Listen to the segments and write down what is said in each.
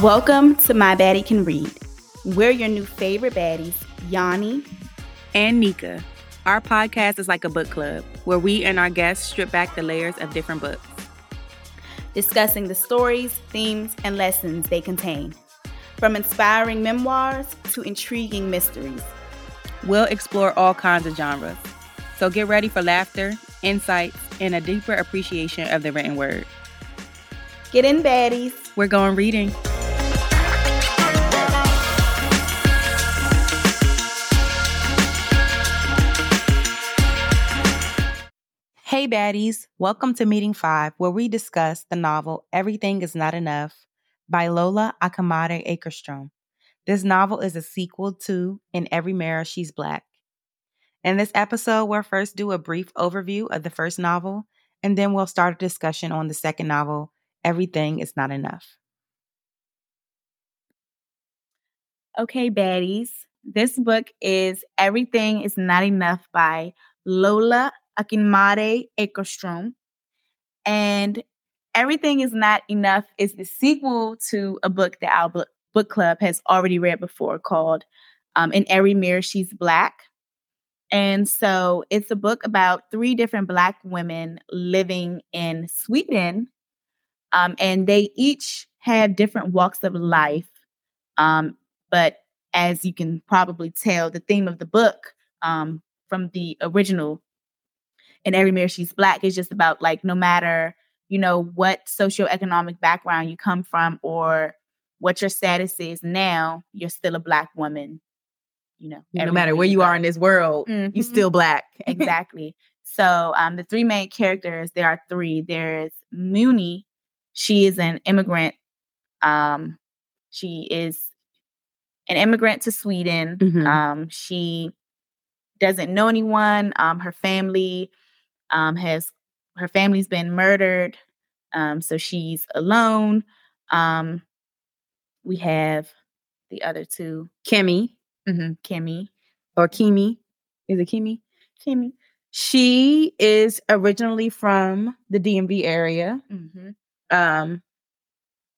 Welcome to My Baddie Can Read. We're your new favorite baddies, Yanni and Nika. Our podcast is like a book club where we and our guests strip back the layers of different books, discussing the stories, themes, and lessons they contain. From inspiring memoirs to intriguing mysteries. We'll explore all kinds of genres. So get ready for laughter, insights, and a deeper appreciation of the written word. Get in, baddies. We're going reading. Hey, baddies. Welcome to Meeting Five, where we discuss the novel Everything Is Not Enough by Lola Akinmade Akerstrom. This novel is a sequel to In Every Mirror She's Black. In this episode, we'll first do a brief overview of the first novel, and then we'll start a discussion on the second novel, Everything Is Not Enough. Okay, baddies. This book is Everything Is Not Enough by Lola Akinmade Akerstrom. And Everything is Not Enough is the sequel to a book that our book, club has already read before called um, In Every Mirror She's Black. And so it's a book about three different Black women living in Sweden. Um, and they each have different walks of life. Um, but as you can probably tell, the theme of the book um, from the original in every mirror she's black is just about like no matter you know what socioeconomic background you come from or what your status is now you're still a black woman you know no matter where you black. are in this world mm-hmm. you're still black exactly so um, the three main characters there are three there's Mooney. she is an immigrant um, she is an immigrant to sweden mm-hmm. um, she doesn't know anyone um, her family um, has her family's been murdered, um, so she's alone. Um, we have the other two, Kimmy, mm-hmm, Kimmy, or Kimi. Is it Kimi? Kimmy. She is originally from the DMV area. Mm-hmm. Um,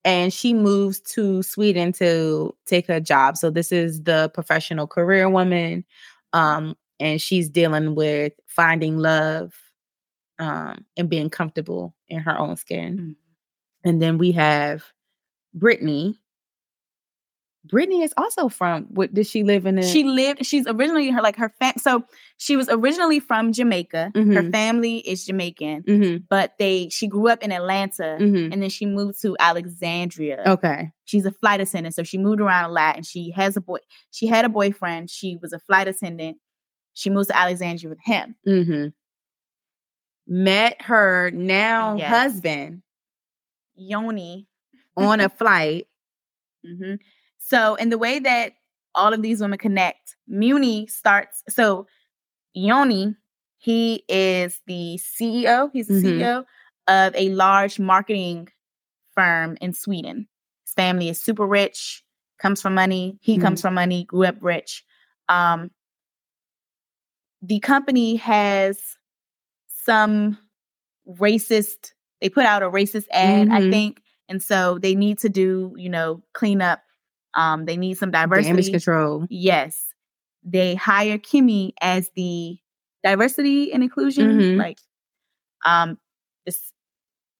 and she moves to Sweden to take a job. So this is the professional career woman. Um, and she's dealing with finding love um, and being comfortable in her own skin. Mm-hmm. And then we have Brittany. Brittany is also from what did she live in? A- she lived, she's originally her like her fam so she was originally from Jamaica. Mm-hmm. Her family is Jamaican, mm-hmm. but they she grew up in Atlanta mm-hmm. and then she moved to Alexandria. Okay. She's a flight attendant. So she moved around a lot and she has a boy, she had a boyfriend. She was a flight attendant. She moves to Alexandria with him. Mm-hmm met her now yes. husband, Yoni, on a flight. So, in the way that all of these women connect, Muni starts. So, Yoni, he is the CEO. He's the mm-hmm. CEO of a large marketing firm in Sweden. His family is super rich, comes from money. He mm-hmm. comes from money, grew up rich. Um, the company has some racist they put out a racist ad mm-hmm. i think and so they need to do you know clean up um they need some diversity damage control yes they hire kimmy as the diversity and inclusion mm-hmm. like um this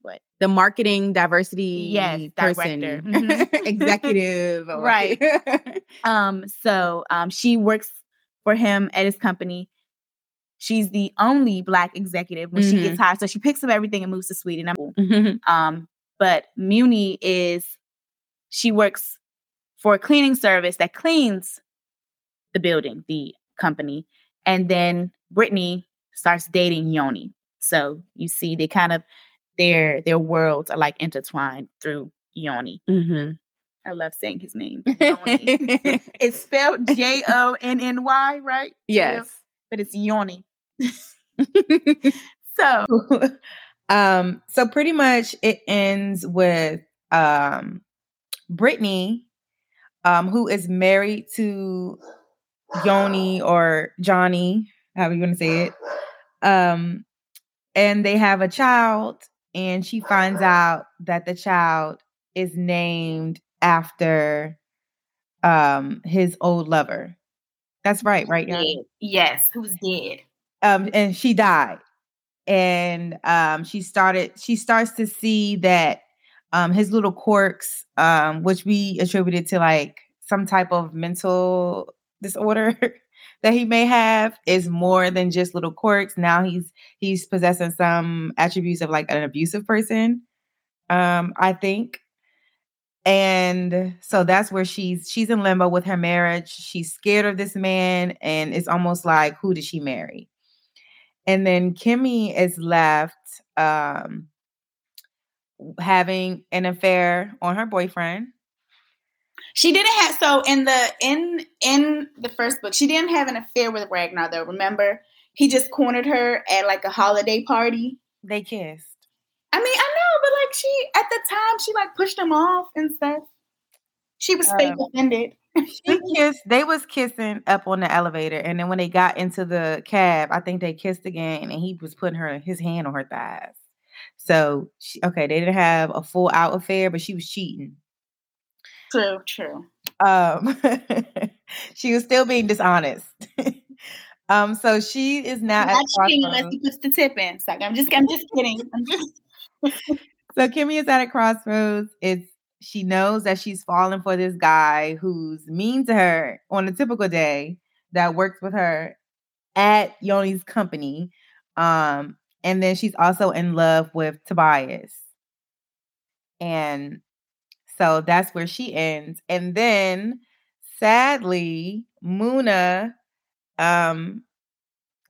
what the marketing diversity yes person mm-hmm. executive right um so um she works for him at his company She's the only black executive when mm-hmm. she gets mm-hmm. hired. So she picks up everything and moves to Sweden. Mm-hmm. Um, but Muni is she works for a cleaning service that cleans the building, the company. And then Brittany starts dating Yoni. So you see they kind of their their worlds are like intertwined through Yoni. Mm-hmm. I love saying his name. it's spelled J O N N Y, right? Yes. But it's Yoni. so um so pretty much it ends with um Brittany um who is married to Yoni or Jonny, however you want to say it. Um, and they have a child, and she finds out that the child is named after um his old lover. That's right, right? Dead. Yes, who's dead. Um, and she died. And um she started she starts to see that um his little quirks, um, which we attributed to like some type of mental disorder that he may have is more than just little quirks. Now he's he's possessing some attributes of like an abusive person. Um, I think. And so that's where she's she's in limbo with her marriage. She's scared of this man, and it's almost like who did she marry? And then Kimmy is left um having an affair on her boyfriend she didn't have so in the in in the first book, she didn't have an affair with Ragnar though. Remember, he just cornered her at like a holiday party. They kissed. I mean, I know, but like she at the time she like pushed him off and stuff. She was fake um, offended. she kissed. They was kissing up on the elevator, and then when they got into the cab, I think they kissed again, and he was putting her his hand on her thighs. So she, okay, they didn't have a full out affair, but she was cheating. True, true. Um, she was still being dishonest. um, so she is now not cheating unless he puts the tip in. So I'm just, I'm just kidding. I'm just. so Kimmy is at a crossroads. It's she knows that she's falling for this guy who's mean to her on a typical day that works with her at Yoni's company. Um, and then she's also in love with Tobias. And so that's where she ends. And then sadly, Muna, um,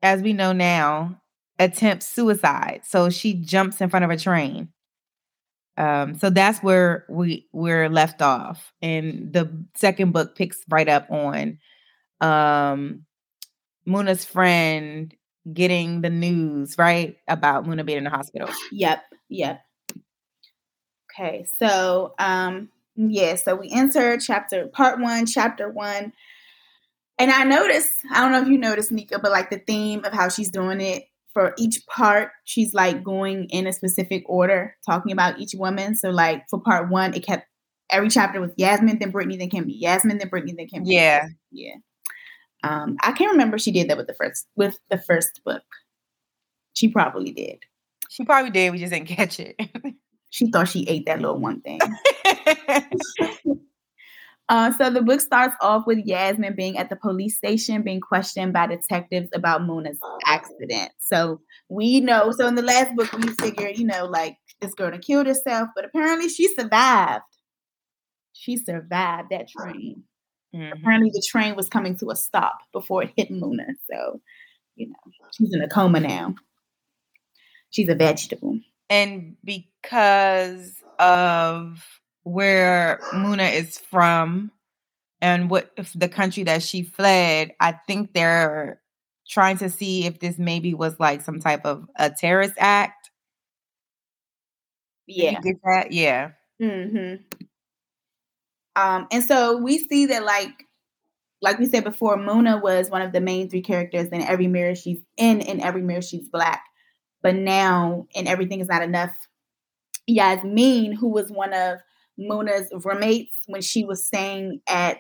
as we know now, attempts suicide. So she jumps in front of a train. Um, so that's where we we're left off. And the second book picks right up on um Muna's friend getting the news, right? About Muna being in the hospital. Yep. Yep. Okay, so um, yeah, so we enter chapter part one, chapter one. And I noticed, I don't know if you noticed, Nika, but like the theme of how she's doing it for each part, she's like going in a specific order, talking about each woman. So like for part one, it kept every chapter with Yasmiin, then Brittany, then Kimmy. Yasmiin, then Brittany, then Kimmy. Yeah. Yeah. Um, I can't remember she did that with the first with the first book. She probably did. She probably did. We just didn't catch it. She thought she ate that little one thing. uh, so the book starts off with Yasmiin being at the police station, being questioned by detectives about Mona's accident. So we know. So in the last book, we figured, you know, like this girl killed herself, but apparently she survived. She survived that train. Mm-hmm. Apparently, the train was coming to a stop before it hit Muna. So, you know, she's in a coma now. She's a vegetable and because of where Muna is from and what the country that she fled, I think they're trying to see if this maybe was like some type of a terrorist act. Yeah. Yeah. Mm-hmm. Um, and so we see that like like we said before, Muna was one of the main three characters in every mirror she's in, in every mirror she's black. But now, and everything is not enough. Yasmiin, who was one of Muna's roommates when she was staying at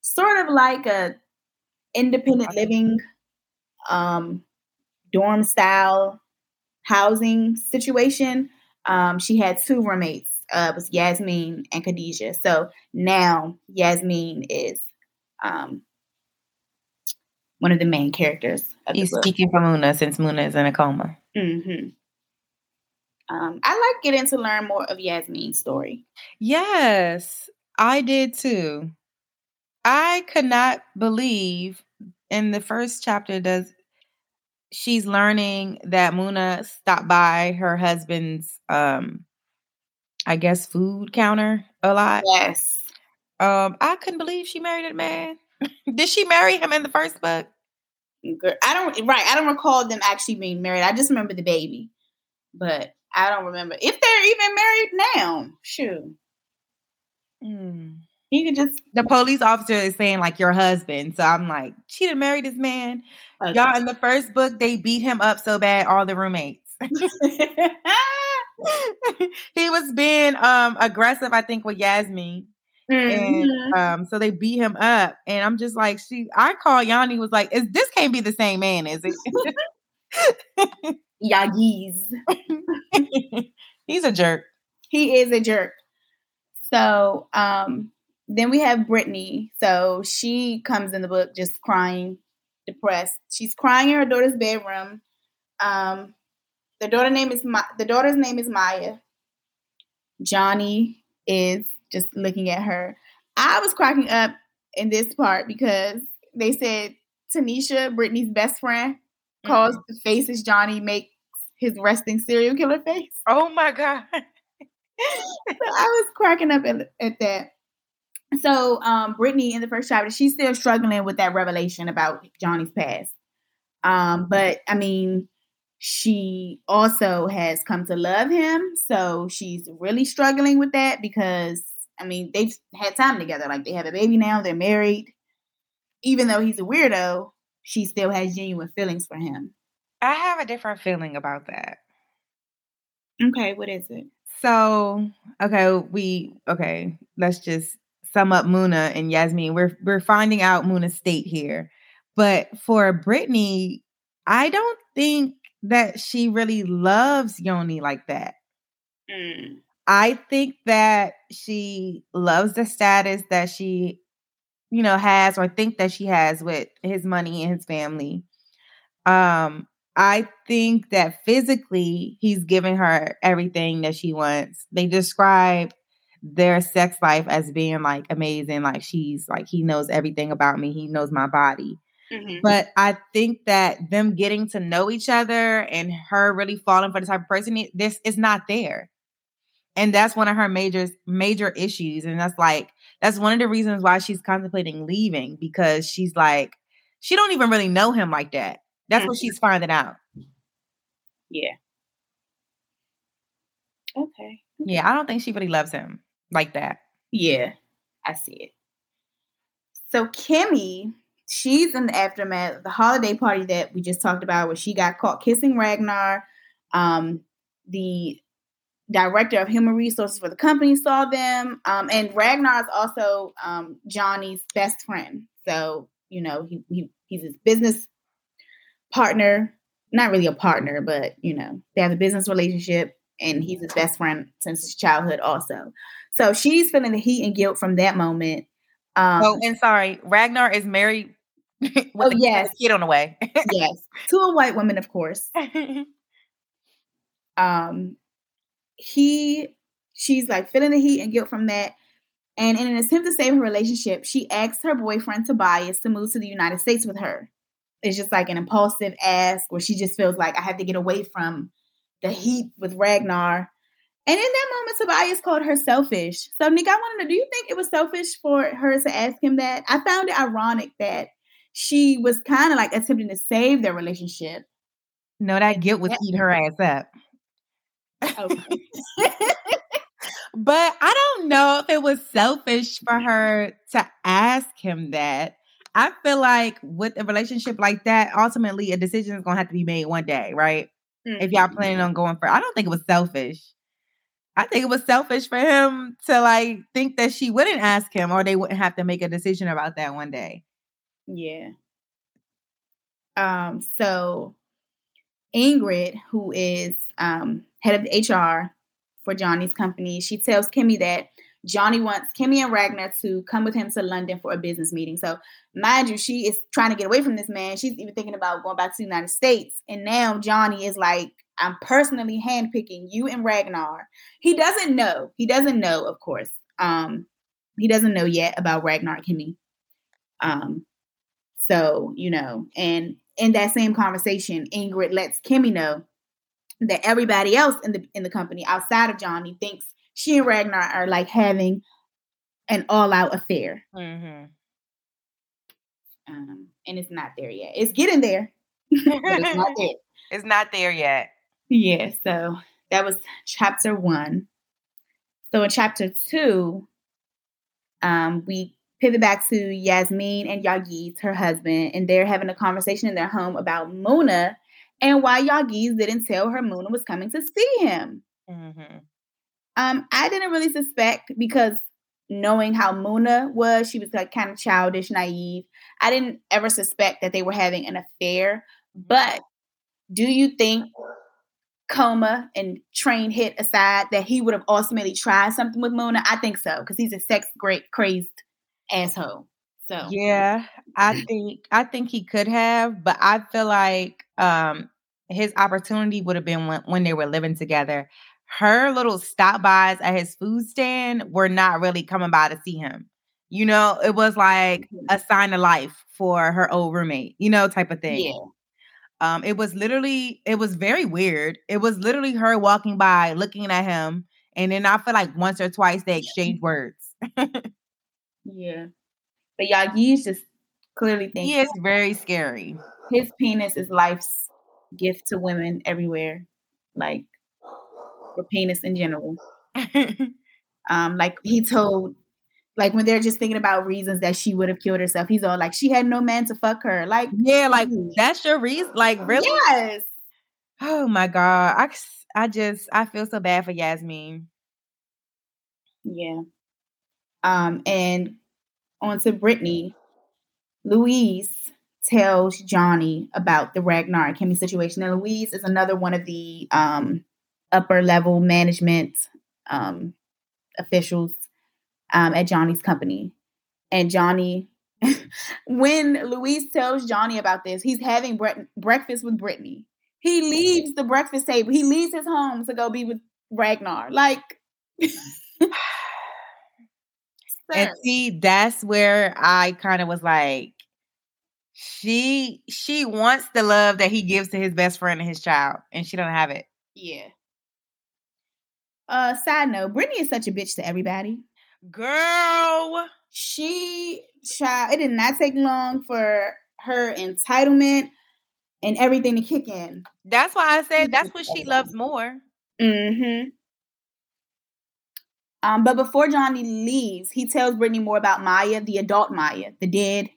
sort of like a independent living um, dorm style housing situation. Um, she had two roommates. Uh, was Yasmiin and Khadijah. So now Yasmiin is um, one of the main characters. He's speaking for Muna since Muna is in a coma. Mm-hmm. Um, I like getting to learn more of Yasmiin's story. Yes, I did too. I could not believe in the first chapter does she's learning that Muna stopped by her husband's um I guess food counter a lot. Yes. Um I couldn't believe she married a man. Did she marry him in the first book? I don't right. I don't recall them actually being married. I just remember the baby, but I don't remember if they're even married now. Shoot. Mm. He could just the police officer is saying like your husband. So I'm like, she done married this man. Okay. Y'all in the first book, they beat him up so bad, all the roommates. he was being um aggressive, I think, with Yasmiin. Mm-hmm. And um, so they beat him up. And I'm just like, she I call Yanni was like, is this can't be the same man, is it? Yagiz. He's a jerk. He is a jerk. So um then we have Brittany. So she comes in the book just crying, depressed. She's crying in her daughter's bedroom. Um, the daughter name is Ma- the daughter's name is Maya. Jonny is just looking at her. I was cracking up in this part because they said Tanisha, Brittany's best friend, mm-hmm. calls the faces Jonny makes his resting serial killer face. Oh my god! so I was cracking up at, at that. So um, Brittany in the first chapter, she's still struggling with that revelation about Jonny's past. Um, but I mean, she also has come to love him. So she's really struggling with that because, I mean, they've had time together. Like they have a baby now, they're married. Even though he's a weirdo, she still has genuine feelings for him. I have a different feeling about that. Okay, what is it? So, okay, we okay, let's just sum up Muna and Yasmiin. We're we're finding out Muna's state here. But for Brittany, I don't think that she really loves Yoni like that. Mm. I think that she loves the status that she, you know, has or think that she has with his money and his family. Um, I think that physically he's giving her everything that she wants. They describe their sex life as being like amazing, like she's like he knows everything about me, he knows my body. Mm-hmm. But I think that them getting to know each other and her really falling for the type of person this is not there. And that's one of her major major issues. And that's like that's one of the reasons why she's contemplating leaving because she's like, she don't even really know him like that. That's mm-hmm. what she's finding out. Yeah. Okay. Yeah, I don't think she really loves him like that. Yeah, I see it. So Kimmy she's in the aftermath of the holiday party that we just talked about, where she got caught kissing Ragnar. Um, the director of human resources for the company saw them, um, and Ragnar is also um, Jonny's best friend. So you know he, he he's his business partner, not really a partner, but you know they have a business relationship, and he's his best friend since his childhood also. So she's feeling the heat and guilt from that moment. Um, oh, and sorry, Ragnar is married oh yes, kid on the way. yes, to a white woman, of course. um, he, she's like feeling the heat and guilt from that. And in an attempt to save her relationship, she asks her boyfriend Tobias to move to the United States with her. It's just like an impulsive ask where she just feels like I have to get away from the heat with Ragnar. And in that moment, Tobias called her selfish. So, Nick, I want to know do you think it was selfish for her to ask him that? I found it ironic that she was kind of like attempting to save their relationship. No, that guilt was eating her ass up. Okay. but I don't know if it was selfish for her to ask him that. I feel like with a relationship like that, ultimately a decision is gonna have to be made one day, right? Mm-hmm. If y'all planning on going for I don't think it was selfish. I think it was selfish for him to like think that she wouldn't ask him or they wouldn't have to make a decision about that one day. Yeah. Um, so Ingrid, who is um, head of HR for Jonny's company, she tells Kimmy that Jonny wants Kimmy and Ragnar to come with him to London for a business meeting. So, mind you, she is trying to get away from this man. She's even thinking about going back to the United States. And now Jonny is like, I'm personally handpicking you and Ragnar. He doesn't know. He doesn't know, of course. Um, he doesn't know yet about Ragnar Kimmy. Um, so, you know, and in that same conversation, Ingrid lets Kimmy know that everybody else in the in the company outside of Jonny thinks she and Ragnar are like having an all-out affair. Mm-hmm. Um, and it's not there yet. It's getting there, it's not there. It's not there yet. Yeah. So that was chapter one. So in chapter two, um, we pivot back to Yasmiin and Yagiz, her husband, and they're having a conversation in their home about Muna and why Yagiz didn't tell her Muna was coming to see him. Mm-hmm. Um, I didn't really suspect because knowing how Muna was, she was like kind of childish, naive. I didn't ever suspect that they were having an affair. But do you think coma and train hit aside that he would have ultimately tried something with Mona? I think so because he's a sex great crazed asshole. So yeah, I think I think he could have, but I feel like um his opportunity would have been when, when they were living together. Her little stop bys at his food stand were not really coming by to see him. You know, it was like mm-hmm. a sign of life for her old roommate, you know, type of thing. Yeah. Um, it was literally, it was very weird. It was literally her walking by, looking at him, and then I feel like once or twice they exchanged words. yeah, but Yagiz just clearly thinking he is very scary. His penis is life's gift to women everywhere, like the penis in general. um, like he told like when they're just thinking about reasons that she would have killed herself, he's all like, she had no man to fuck her. Like, yeah, like that's your reason. Like, really? Yes. Oh my god, I I just I feel so bad for Yasmiin. Yeah. Um, and on to Brittany. Louise tells Jonny about the Ragnar and Kimmy situation. And Louise is another one of the um upper level management um officials um, at Jonny's company. And Jonny, when Louise tells Jonny about this, he's having bre- breakfast with Brittany. He leaves the breakfast table. He leaves his home to go be with Ragnar. Like, and see, that's where I kind of was like, she she wants the love that he gives to his best friend and his child, and she don't have it. Yeah. Uh, side note, Brittany is such a bitch to everybody. Girl, she child, it did not take long for her entitlement and everything to kick in. That's why I said that's what she loves more. Mm-hmm. Um, but before Jonny leaves, he tells Brittany more about Maya, the adult Maya, the dead,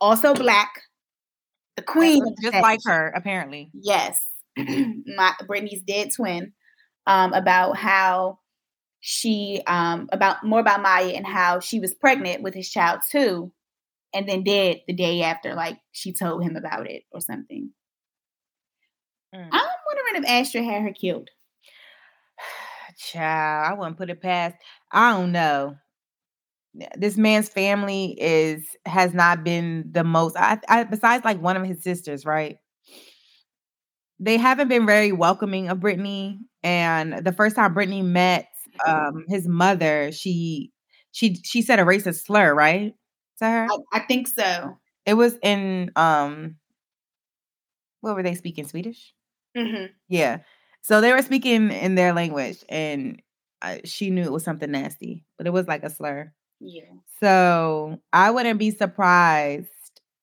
also black, the queen, just like her, apparently. Yes, My, Brittany's dead twin. Um, about how she um about more about Maya and how she was pregnant with his child too, and then dead the day after, like she told him about it or something. Mm. I'm wondering if Astrid had her killed. Child, I wouldn't put it past. I don't know. This man's family is has not been the most. I, I besides like one of his sisters, right? They haven't been very welcoming of Brittany. And the first time Brittany met um his mother, she she she said a racist slur, right? To her? I, I think so. It was in um what were they speaking? Swedish? Mm-hmm. Yeah. So they were speaking in their language and uh, she knew it was something nasty, but it was like a slur. Yeah. So I wouldn't be surprised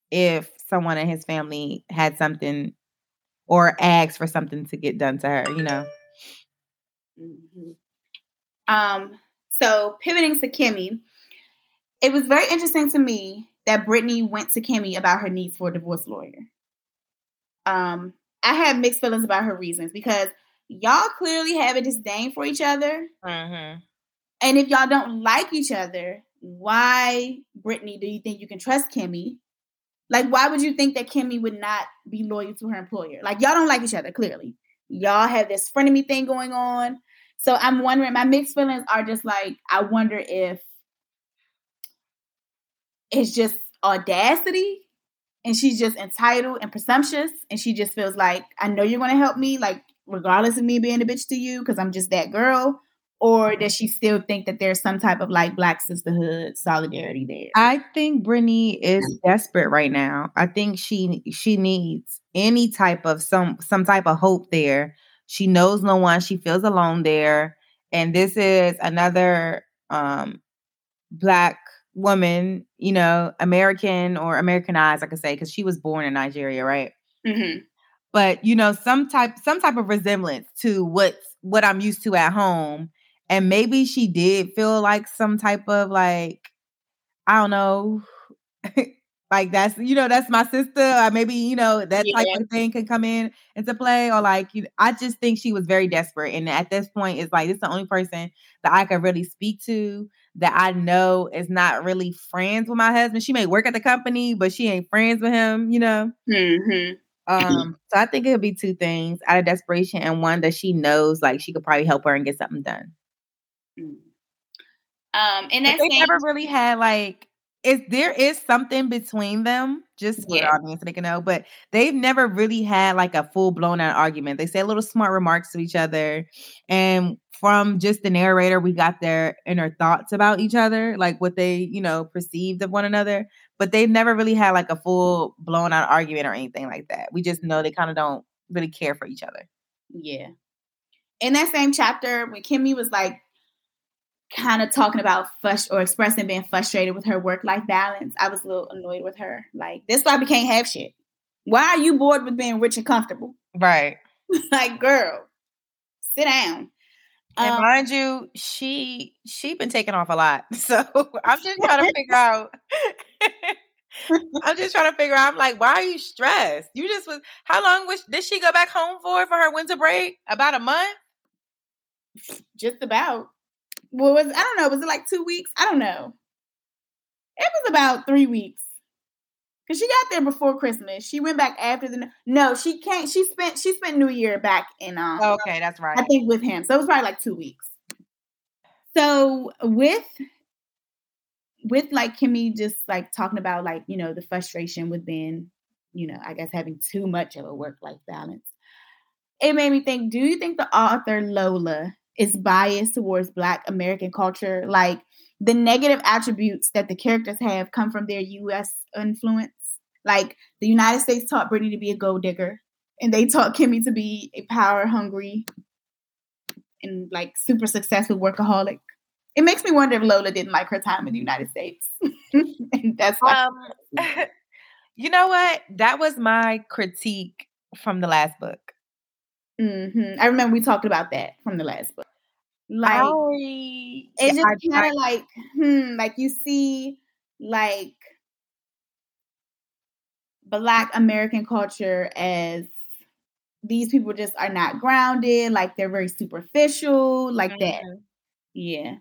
if someone in his family had something or asked for something to get done to her, you know. Mm-hmm. Um, so pivoting to Kimmy, it was very interesting to me that Brittany went to Kimmy about her needs for a divorce lawyer. Um, I had mixed feelings about her reasons because y'all clearly have a disdain for each other. Mm-hmm. And if y'all don't like each other, why, Brittany, do you think you can trust Kimmy? Like, why would you think that Kimmy would not be loyal to her employer? Like, y'all don't like each other, clearly. Y'all have this frenemy thing going on. So I'm wondering, my mixed feelings are just like, I wonder if it's just audacity and she's just entitled and presumptuous and she just feels like, I know you're going to help me, like, regardless of me being a bitch to you, because I'm just that girl. Or does she still think that there's some type of like black sisterhood solidarity there? I think Brittany is desperate right now. I think she she needs any type of some some type of hope there she knows no one. She feels alone there. And this is another um, black woman, you know, American or Americanized, I could say, because she was born in Nigeria, right? Mm-hmm. But you know, some type some type of resemblance to what what I'm used to at home. And maybe she did feel like some type of like I don't know. like that's you know that's my sister or maybe you know that yeah. type of thing can come in into play or like you I just think she was very desperate and at this point it's like it's the only person that I could really speak to that I know is not really friends with my husband. She may work at the company, but she ain't friends with him, you know. Mm-hmm. Um, so I think it would be two things out of desperation and one that she knows like she could probably help her and get something done. Mm. Um, and that they never really had like is there is something between them, just for yeah. the audience so they can know, but they've never really had like a full blown out argument. They say little smart remarks to each other, and from just the narrator, we got their inner thoughts about each other, like what they you know perceived of one another. But they've never really had like a full blown out argument or anything like that. We just know they kind of don't really care for each other. Yeah. In that same chapter, when Kimmy was like kind of talking about frust- or expressing being frustrated with her work life balance, I was a little annoyed with her. Like, this why we can't have shit. Why are you bored with being rich and comfortable? Right. like, girl, sit down. And um, mind you, she she been taking off a lot. So I'm just trying to figure out. I'm just trying to figure out. I'm like, why are you stressed? You just was. How long was did she go back home for for her winter break? About a month. Just about what was I don't know, was it like two weeks? I don't know. It was about three weeks. Cause she got there before Christmas. She went back after the no, she can't. She spent she spent New Year back in um. Okay, that's right. I think with him, so it was probably like two weeks. So with with like Kimmy just like talking about like you know the frustration with being you know I guess having too much of a work life balance. It made me think. Do you think the author Lola is biased towards Black American culture. Like the negative attributes that the characters have come from their U.S. influence. Like the United States taught Brittany to be a gold digger, and they taught Kimmy to be a power hungry and like super successful workaholic. It makes me wonder if Lola didn't like her time in the United States. and that's why. Um, you know what? That was my critique from the last book. Mm-hmm. I remember we talked about that from the last book. Like I, it's just kind of like, hmm, like you see, like Black American culture as these people just are not grounded, like they're very superficial, like mm-hmm. that. Yeah.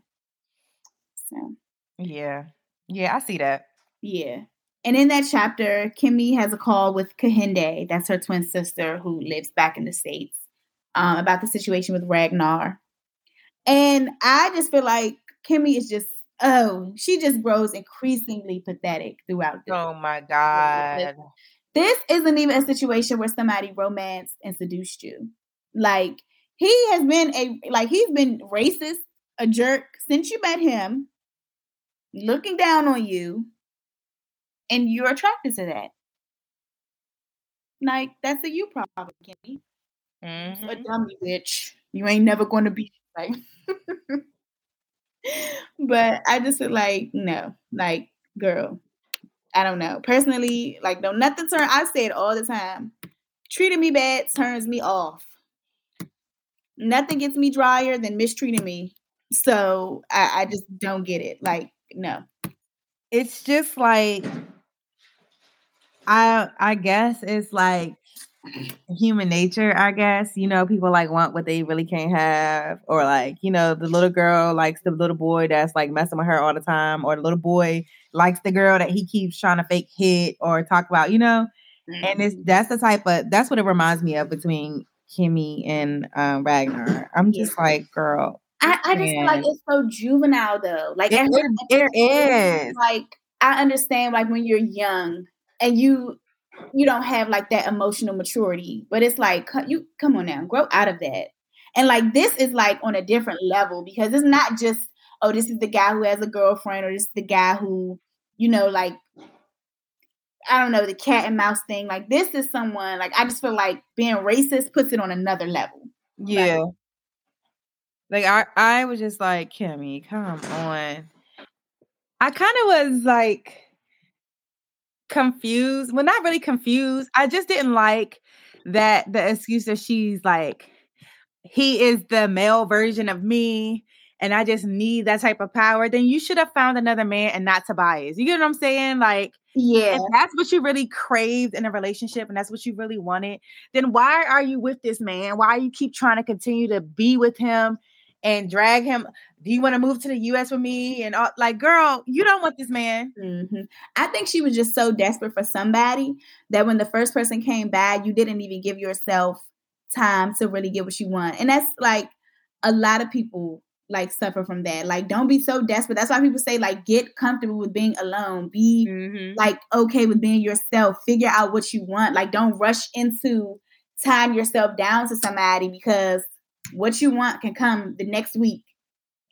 Yeah. Yeah, I see that. Yeah. And in that chapter, Kimmy has a call with Kehinde, that's her twin sister who lives back in the States um, about the situation with Ragnar. And I just feel like Kimmy is just, oh, she just grows increasingly pathetic throughout this. Oh my God. This isn't even a situation where somebody romanced and seduced you. Like, he has been a, like, he's been racist, a jerk since you met him, looking down on you, and you're attracted to that. Like, that's a you problem, Kimmy. Mm-hmm. A dummy bitch. You ain't never going to be like. but I just feel like no, like girl. I don't know. Personally, like no, nothing turn. I say it all the time. Treating me bad turns me off. Nothing gets me drier than mistreating me. So I, I just don't get it. Like no. It's just like I I guess it's like human nature, I guess. You know, people like want what they really can't have, or like, you know, the little girl likes the little boy that's like messing with her all the time, or the little boy likes the girl that he keeps trying to fake hit or talk about, you know. Mm-hmm. And it's mm-hmm. that's the type of that's what it reminds me of between Kimmy and um, Ragnar. I'm just like, girl. I, I just feel like it's so juvenile though. Like it, it, it is. Like I understand like when you're young and you you don't have like that emotional maturity. But it's like you come on now, grow out of that. And like this is like on a different level because it's not just oh this is the guy who has a girlfriend or this is the guy who you know like I don't know the cat and mouse thing. Like this is someone like I just feel like being racist puts it on another level. Yeah. Like, like I I was just like Kimmy, come on. I kind of was like confused. Well, not really confused. I just didn't like that the excuse that she's like, he is the male version of me. and I just need that type of power, then you should have found another man and not Tobias. You get what I'm saying? Like, yeah, if that's what you really craved in a relationship and that's what you really wanted, then why are you with this man? Why you keep trying to continue to be with him and drag him? Do you want to move to the US with me? And all, like, girl, you don't want this man. Mm-hmm. I think she was just so desperate for somebody that when the first person came by, you didn't even give yourself time to really get what you want. And that's like a lot of people like suffer from that. Like, don't be so desperate. That's why people say, like, get comfortable with being alone. Be mm-hmm. like okay with being yourself. Figure out what you want. Like, don't rush into tying yourself down to somebody because what you want can come the next week.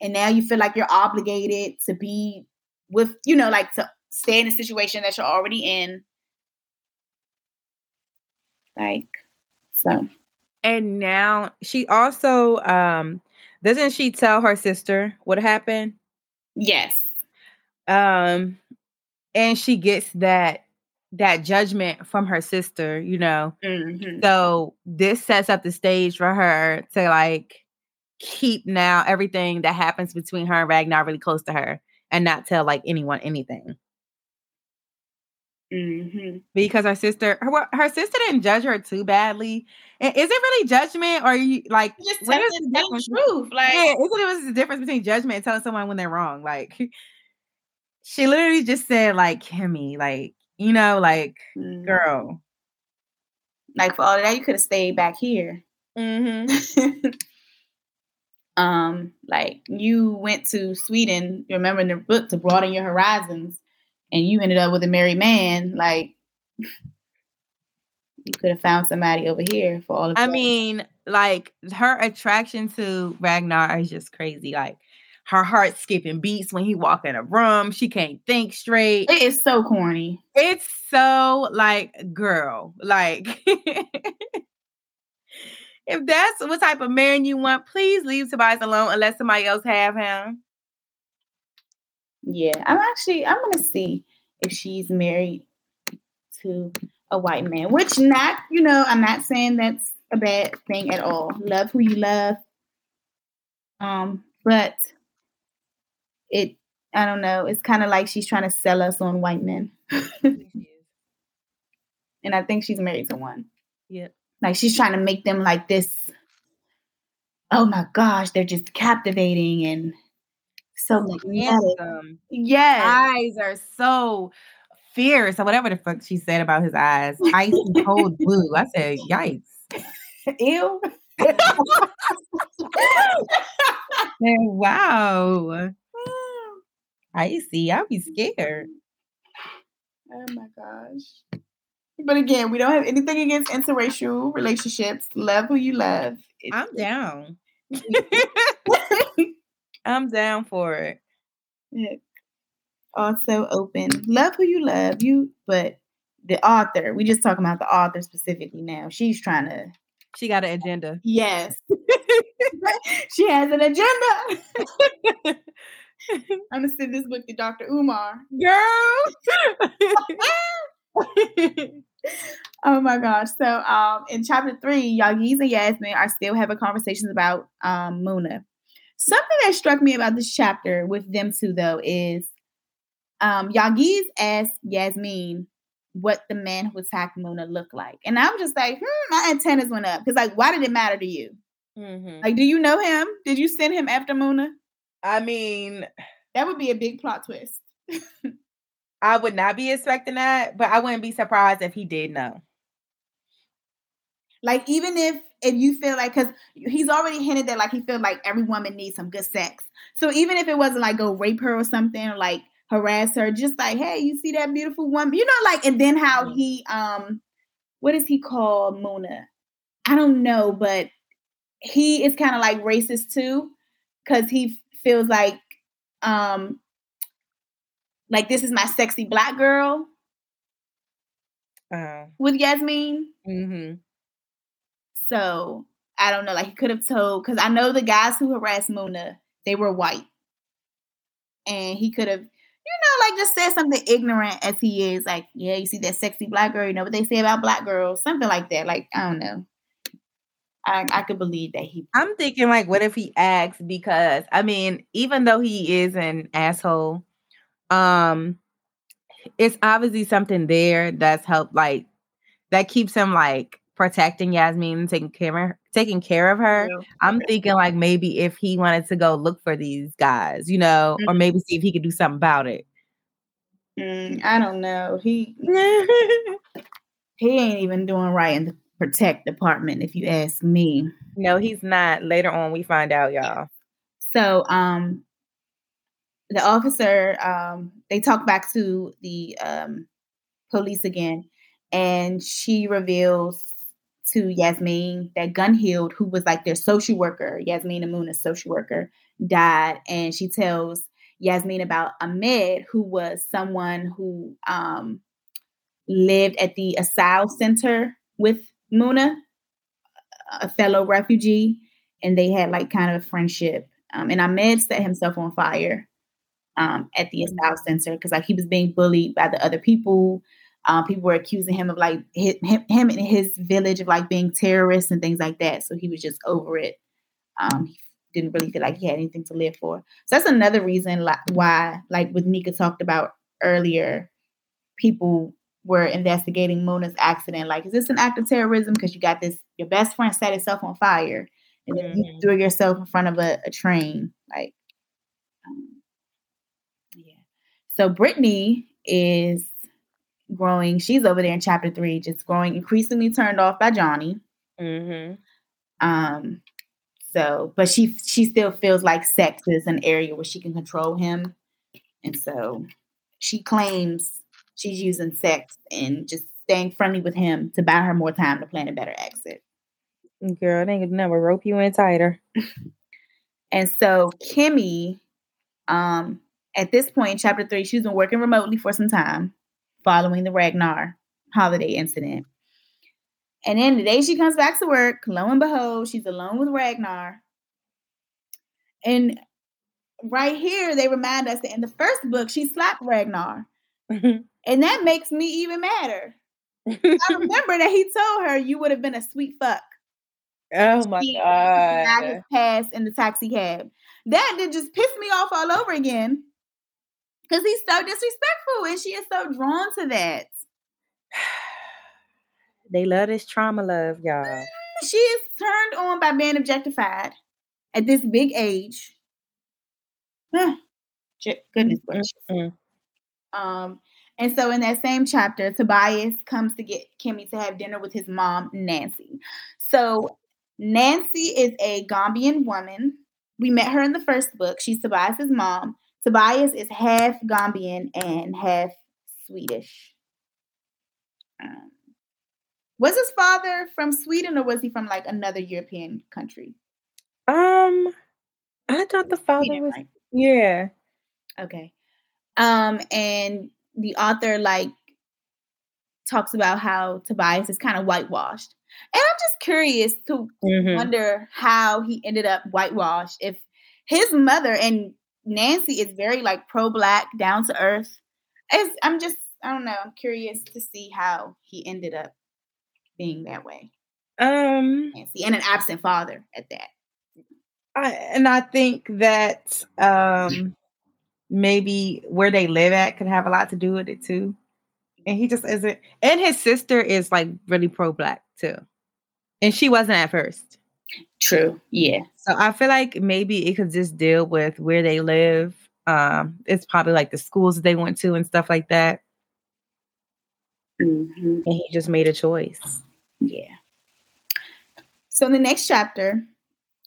And now you feel like you're obligated to be with, you know, like to stay in a situation that you're already in. Like, so. And now she also um doesn't she tell her sister what happened? Yes. Um, and she gets that that judgment from her sister, you know. Mm-hmm. So this sets up the stage for her to like keep now everything that happens between her and Ragnar really close to her and not tell like anyone anything. Mm-hmm. Because her sister, her, her sister didn't judge her too badly. Is it really judgment, or you like just what is the difference? Truth, like yeah, isn't it the difference between judgment and telling someone when they're wrong? Like she literally just said, like Kimmy, like you know, like mm-hmm. girl, like for all of that, you could have stayed back here. Mm-hmm. um, like you went to Sweden. You remember in the book to broaden your horizons and you ended up with a married man, like you could have found somebody over here for all of I mean, like her attraction to Ragnar is just crazy. Like her heart skipping beats when he walk in a room. She can't think straight. It is so corny. It's so like girl, like if that's what type of man you want, please leave Tobias alone unless somebody else have him. Yeah, I'm actually I'm gonna see if she's married to a white man, which not, you know, I'm not saying that's a bad thing at all. Love who you love. Um, but it I don't know, it's kind of like she's trying to sell us on white men. and I think she's married to one. Yeah. Like she's trying to make them like this. Oh my gosh, they're just captivating and so magnetic. Yes. Eyes are so fierce or whatever the fuck she said about his eyes. Ice and cold blue. I said, yikes. Ew. wow. I see. I'll be scared. Mm-hmm. Oh my gosh. But again, we don't have anything against interracial relationships. Love who you love. It's, I'm down. I'm down for it. Yeah. Also open. Love who you love. You, but the author, we just talking about the author specifically now. She's trying to She got an agenda. Yes. she has an agenda. I'm gonna send this book to Dr. Umar. Girl. oh my gosh. So um in chapter three, Yagiz and Yasmiin are still having conversations about um Muna. Something that struck me about this chapter with them two, though, is um, Yagiz asked Yasmiin what the man who attacked Muna looked like. And I was just like, hmm, my antennas went up. Because, like, why did it matter to you? Mm-hmm. Like, do you know him? Did you send him after Muna? I mean, that would be a big plot twist. I would not be expecting that, but I wouldn't be surprised if he did know. Like, even if if you feel like because he's already hinted that like he feels like every woman needs some good sex. So even if it wasn't like go rape her or something or like harass her, just like, hey, you see that beautiful woman, you know, like and then how mm-hmm. he um what does he call Mona? I don't know, but he is kind of like racist too, because he feels like um like this is my sexy black girl uh, with Yasmiin. Mm-hmm. So I don't know. Like he could have told because I know the guys who harassed Muna, they were white, and he could have, you know, like just said something ignorant as he is. Like, yeah, you see that sexy black girl. You know what they say about black girls, something like that. Like I don't know. I, I could believe that he. I'm thinking like, what if he asks? Because I mean, even though he is an asshole, um, it's obviously something there that's helped, like that keeps him like protecting Yasmiin and taking care of taking care of her. Yeah. I'm thinking like maybe if he wanted to go look for these guys, you know, mm-hmm. or maybe see if he could do something about it. Mm, I don't know. He he ain't even doing right in the protect department, if you ask me. No, he's not. Later on, we find out, y'all. So, um, the officer, um, they talk back to the um, police again, and she reveals to Yasmiin that Gunhild, who was like their social worker, Yasmiin Amuna's social worker, died, and she tells Yasmiin about Ahmed, who was someone who um, lived at the Asile Center with Muna, a fellow refugee, and they had like kind of a friendship. Um, and Ahmed set himself on fire um, at the Asile Center because like he was being bullied by the other people. Um, people were accusing him of like him, him and his village of like being terrorists and things like that. So he was just over it. Um, he didn't really feel like he had anything to live for. So that's another reason like, why, like what Nika talked about earlier, people were investigating Mona's accident. Like, is this an act of terrorism? Because you got this, your best friend set himself on fire, and then mm-hmm. you threw yourself in front of a, a train. Like, um, yeah. So Brittany is growing. She's over there in chapter three, just growing increasingly turned off by Jonny. Mm-hmm. Um. So, but she she still feels like sex is an area where she can control him, and so she claims she's using sex and just staying friendly with him to buy her more time to plan a better exit. Girl, they could never rope you in tighter. and so Kimmy, um, at this point in chapter three, she's been working remotely for some time following the Ragnar holiday incident. And then the day she comes back to work, lo and behold, she's alone with Ragnar. And right here, they remind us that in the first book, she slapped Ragnar. And that makes me even madder. I remember that he told her you would have been a sweet fuck. Oh my she, god! Pass in the taxi cab. That did just piss me off all over again. Because he's so disrespectful, and she is so drawn to that. they love this trauma love, y'all. Mm, she is turned on by being objectified at this big age. Goodness gracious. Mm-hmm. Um, and so in that same chapter, Tobias comes to get Kimmy to have dinner with his mom, Nancy. So Nancy is a Gambian woman. We met her in the first book. She's Tobias's mom. Tobias is half Gambian and half Swedish. Um, was his father from Sweden or was he from like another European country? Um, I thought the father Sweden, was right? yeah. Okay. Um, and the author like talks about how Tobias is kind of whitewashed. And I'm just curious to mm-hmm. wonder how he ended up whitewashed. If his mother and Nancy is very like pro black, down to earth. It's, I'm just, I don't know. I'm curious to see how he ended up being that way. Um, Nancy and an absent father at that. I, and I think that um, maybe where they live at could have a lot to do with it too. And he just isn't. And his sister is like really pro black too. And she wasn't at first. True. Yeah. So I feel like maybe it could just deal with where they live. Um, it's probably like the schools they went to and stuff like that. Mm-hmm. And he just made a choice. Yeah. So in the next chapter,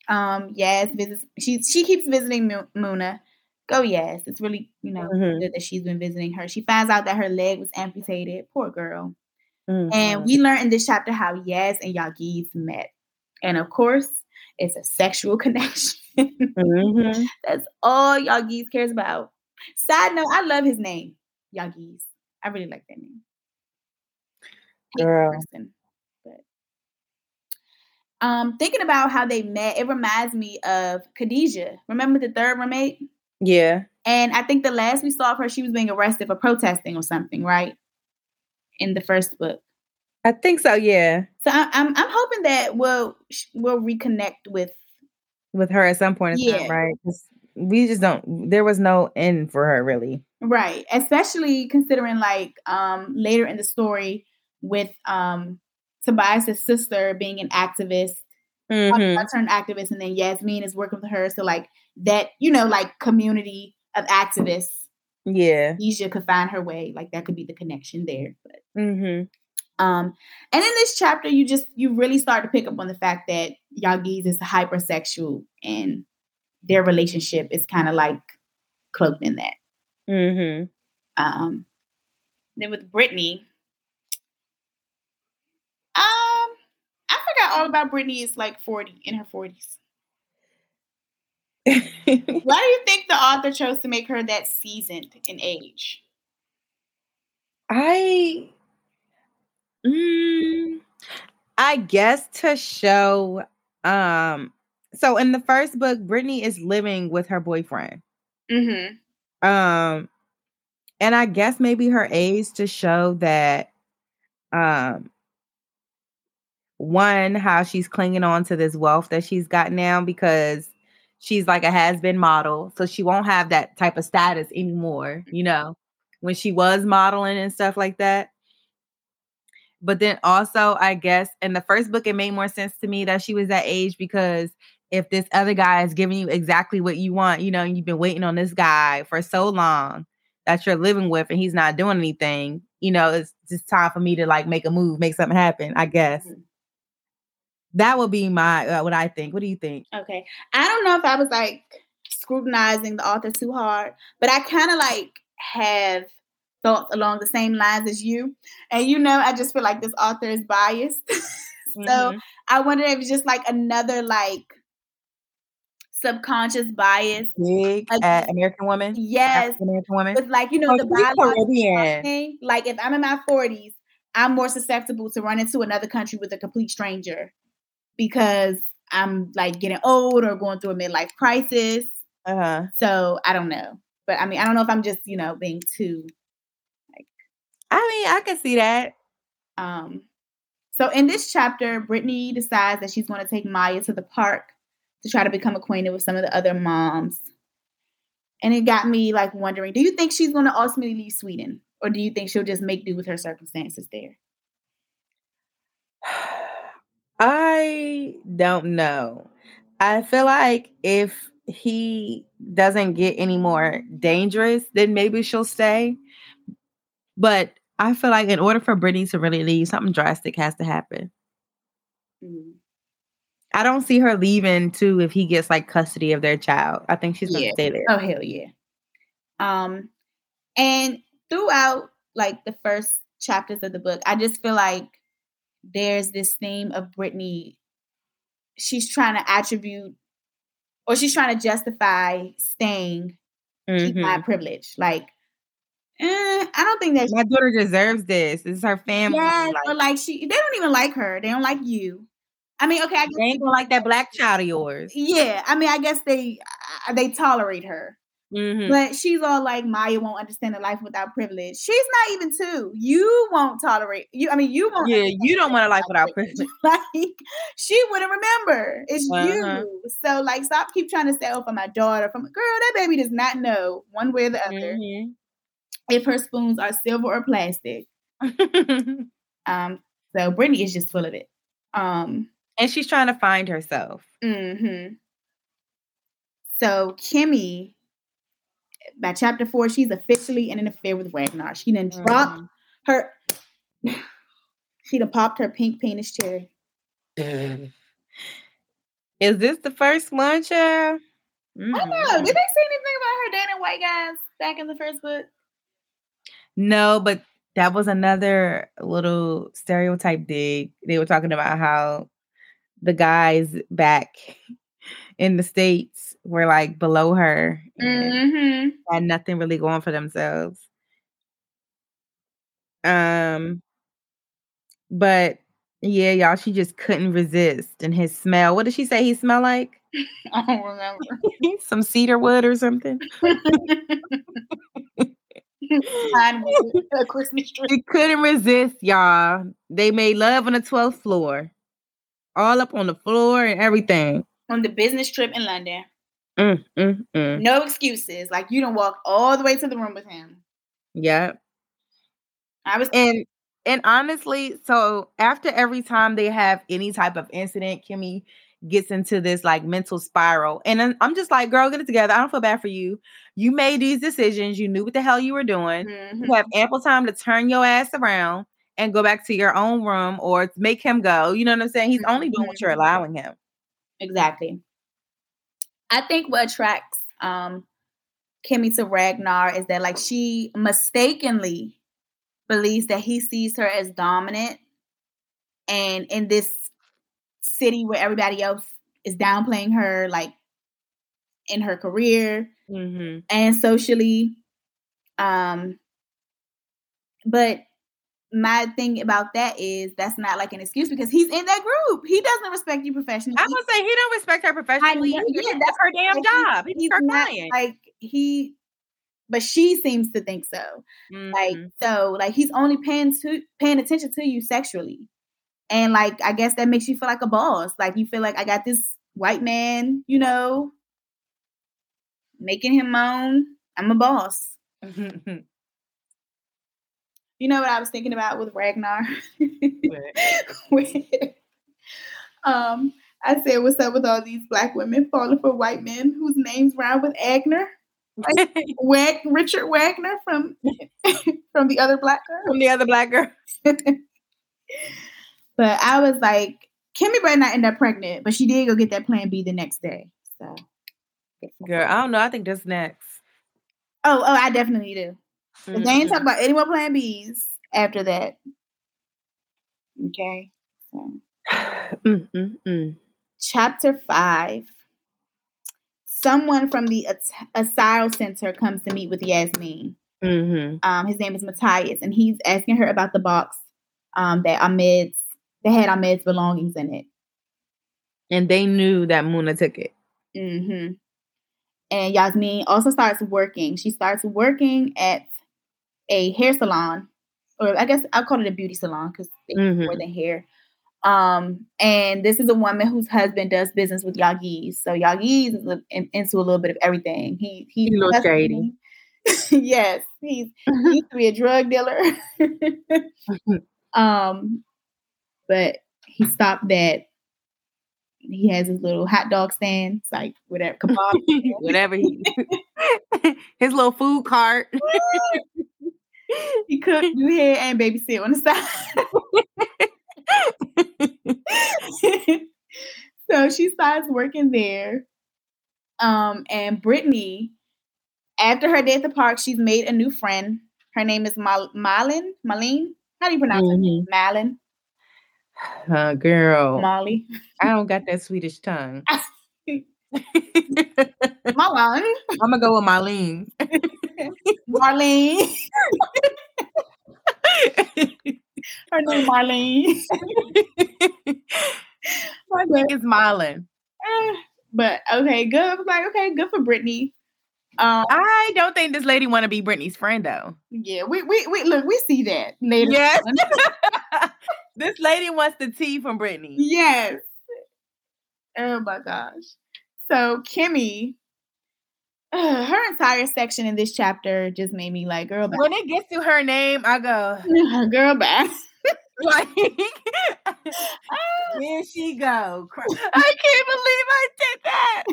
um, Yaz visits. She she keeps visiting Muna, go yes. It's really, you know, mm-hmm. good that she's been visiting her. She finds out that her leg was amputated. Poor girl. Mm-hmm. And we learn in this chapter how Yaz and Yagiz met. And of course, it's a sexual connection. mm-hmm. That's all Yagiz cares about. Side note, I love his name, Yagiz. I really like that name. Girl. Person, but um, thinking about how they met, it reminds me of Khadijah. Remember the third roommate? Yeah. And I think the last we saw of her, she was being arrested for protesting or something, right? In the first book. I think so. Yeah. So I, I'm I'm hoping that we'll we'll reconnect with with her at some point in yeah. time, right? We just don't. There was no end for her, really. Right. Especially considering, like, um, later in the story with um Tobias's sister being an activist, mm-hmm. turned activist, and then Yasmiin is working with her. So, like that, you know, like community of activists. Yeah, Isha could find her way. Like that could be the connection there. But mm-hmm. Um, and in this chapter, you just you really start to pick up on the fact that Yagiz is hypersexual and their relationship is kind of like cloaked in that. Mm-hmm. Um, then with Brittany, um, I forgot all about Brittany is like 40 in her 40s. Why do you think the author chose to make her that seasoned in age? I Mm, I guess to show um so in the first book, Brittany is living with her boyfriend. Mm-hmm. Um, and I guess maybe her age to show that um one, how she's clinging on to this wealth that she's got now because she's like a has-been model. So she won't have that type of status anymore, you know, when she was modeling and stuff like that. But then also, I guess in the first book, it made more sense to me that she was that age because if this other guy is giving you exactly what you want, you know, you've been waiting on this guy for so long that you're living with and he's not doing anything, you know, it's just time for me to like make a move, make something happen, I guess. Mm-hmm. That would be my uh, what I think. What do you think? Okay. I don't know if I was like scrutinizing the author too hard, but I kind of like have thoughts along the same lines as you. And you know, I just feel like this author is biased. so mm-hmm. I wonder if it's just like another like subconscious bias. Big like, at American woman. Yes. American woman. It's like, you know, oh, the biological Like if I'm in my 40s, I'm more susceptible to run into another country with a complete stranger because I'm like getting old or going through a midlife crisis. Uh-huh. So I don't know. But I mean, I don't know if I'm just, you know, being too I mean, I can see that. Um, so in this chapter, Brittany decides that she's going to take Maya to the park to try to become acquainted with some of the other moms. And it got me like wondering, do you think she's going to ultimately leave Sweden? Or do you think she'll just make do with her circumstances there? I don't know. I feel like if he doesn't get any more dangerous, then maybe she'll stay. But I feel like in order for Brittany to really leave, something drastic has to happen. Mm-hmm. I don't see her leaving too if he gets like custody of their child. I think she's gonna yeah. stay there. Oh hell yeah. Um and throughout like the first chapters of the book, I just feel like there's this theme of Brittany. She's trying to attribute or she's trying to justify staying mm-hmm. keep my mm-hmm. privilege. Like Eh, I don't think that my daughter deserves this. This is her family. Yeah, like, but like she, they don't even like her. They don't like you. I mean, okay, I guess they ain't gonna like that black child of yours. Yeah, I mean, I guess they they tolerate her, mm-hmm. but she's all like Maya won't understand a life without privilege. She's not even two. You won't tolerate you. I mean, you won't. Yeah, you don't want a life without privilege. like she wouldn't remember. It's uh-huh. you. So like, stop keep trying to say, "Oh, for my daughter." From girl, that baby does not know one way or the other. Mm-hmm if her spoons are silver or plastic. um, so Brittany is just full of it. Um, and she's trying to find herself. Mm-hmm. So Kimmy, by chapter four, she's officially in an affair with Ragnar. She then mm. dropped her. She done popped her pink penis cherry. Is this the first one, child? Mm. I don't know. Did they say anything about her dating white guys back in the first book? No, but that was another little stereotype dig. They were talking about how the guys back in the states were like below her and mm-hmm. had nothing really going for themselves. Um, but yeah, y'all, she just couldn't resist. And his smell, what did she say he smelled like? I don't remember. Some cedar wood or something. a Christmas tree. She couldn't resist, y'all. They made love on the 12th floor. All up on the floor and everything. On the business trip in London. Mm, mm, mm. No excuses. Like you don't walk all the way to the room with him. Yep. I was and and honestly, so after every time they have any type of incident, Kimmy gets into this like mental spiral. And I'm just like, girl, get it together. I don't feel bad for you. You made these decisions. You knew what the hell you were doing. Mm-hmm. You have ample time to turn your ass around and go back to your own room or make him go. You know what I'm saying? He's only doing what you're mm-hmm. allowing him. Exactly. I think what attracts um Kimmy to Ragnar is that like she mistakenly believes that he sees her as dominant and in this city where everybody else is downplaying her like in her career mm-hmm. and socially um but my thing about that is that's not like an excuse because he's in that group. He doesn't respect you professionally. I would say he don't respect her professionally. yeah, that's her damn like, job. He's, he's her not, client. Like he, but she seems to think so. Mm-hmm. Like so, like he's only paying to paying attention to you sexually, and like I guess that makes you feel like a boss. Like you feel like I got this white man, you know, making him moan. I'm a boss. You know what I was thinking about with Ragnar? um, I said, "What's up with all these black women falling for white men whose names rhyme with Agner?" Like Wag- Richard Wagner from from the other black girl. From the other black girl. but I was like, Kimmy better not end up pregnant, but she did go get that Plan B the next day. So, girl, I don't know. I think that's next. Oh, oh, I definitely do. Mm-hmm. They ain't talk about any more plan Bs after that. Okay. So. Mm-mm-mm. Chapter five. Someone from the Asylum Center comes to meet with Yasmiin. Mm-hmm. Um, his name is Matthias, and he's asking her about the box um, that Ahmed's that had Ahmed's belongings in it. And they knew that Muna took it. Mm-hmm. And Yasmiin also starts working. She starts working at a hair salon, or I guess I'll call it a beauty salon because mm-hmm. more than hair. Um, and this is a woman whose husband does business with Yagiz. So Yagiz is in, into a little bit of everything. He he's a little shady. yes, he's he used to be a drug dealer. um, but he stopped that. He has his little hot dog stand, it's like whatever, kebab, whatever he, his little food cart he cooked, do hair, and babysit on the side. so she starts working there. Um, and Brittany, after her day at the park, she's made a new friend. Her name is Mal- Malin. Malin? How do you pronounce mm-hmm. it? Malin. Uh, girl. Molly. I don't got that Swedish tongue. Marlene. I'm gonna go with Marlene. Marlene. Her name Marlene. My name is Marlon. But okay, good. I was like, okay, good for Brittany. Um, I don't think this lady want to be Brittany's friend though. Yeah, we we, we look, we see that later. Yes. this lady wants the tea from Brittany. Yes. Oh my gosh. So Kimmy, uh, her entire section in this chapter just made me like, girl. Back. When it gets to her name, I go, girl, back. like, here she go. I can't believe I did that.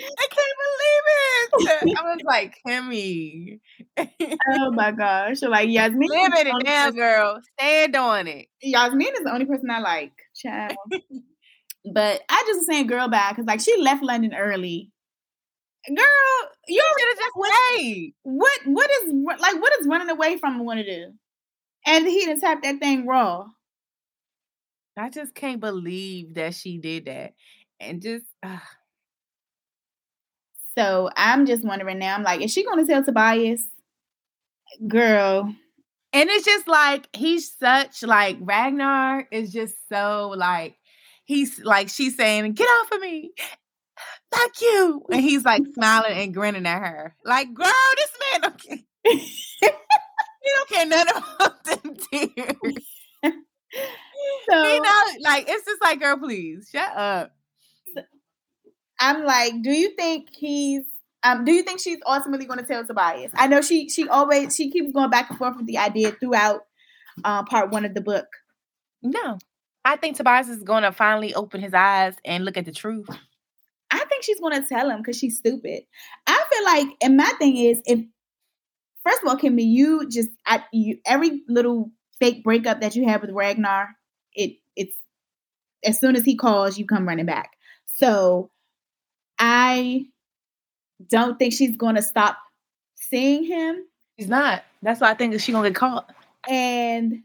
I can't believe it. I was like, Kimmy. oh my gosh. Like Yasmiin. Live it now, girl. Stand on it. Yasmiin is the only person I like. Child. But I just was saying girl bad because like she left London early. Girl, you should have just stayed. What what is like what is running away from want to do? And he done tapped that thing raw. I just can't believe that she did that. And just uh. so I'm just wondering now. I'm like, is she gonna tell Tobias? Girl. And it's just like he's such like Ragnar is just so like he's like she's saying, "Get off of me." Fuck you. And he's like smiling and grinning at her. Like, girl, this man okay. he don't care nothing about them tears. so you know, like it's just like, girl, please shut up. I'm like, do you think he's um, do you think she's ultimately going to tell Tobias? I know she she always she keeps going back and forth with the idea throughout uh, part one of the book. No, I think Tobias is going to finally open his eyes and look at the truth. I think she's going to tell him because she's stupid. I feel like, and my thing is, if first of all, Kimmy, you just I, you, every little fake breakup that you have with Ragnar, it it's as soon as he calls, you come running back. So I don't think she's going to stop seeing him. She's not. That's why I think she's going to get caught. And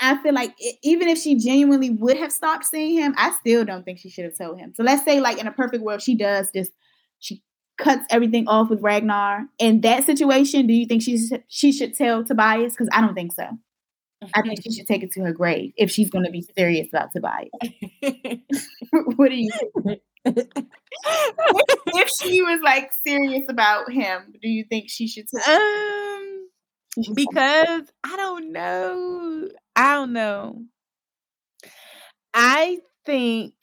I feel like it, even if she genuinely would have stopped seeing him, I still don't think she should have told him. So let's say, like in a perfect world, she does just she cuts everything off with Ragnar. In that situation, do you think she should, she should tell Tobias? Because I don't think so. I think she should take it to her grave if she's going to be serious about Tobias. what do you think? if she was like serious about him, do you think she should? T- um, because I don't know. I don't know. I think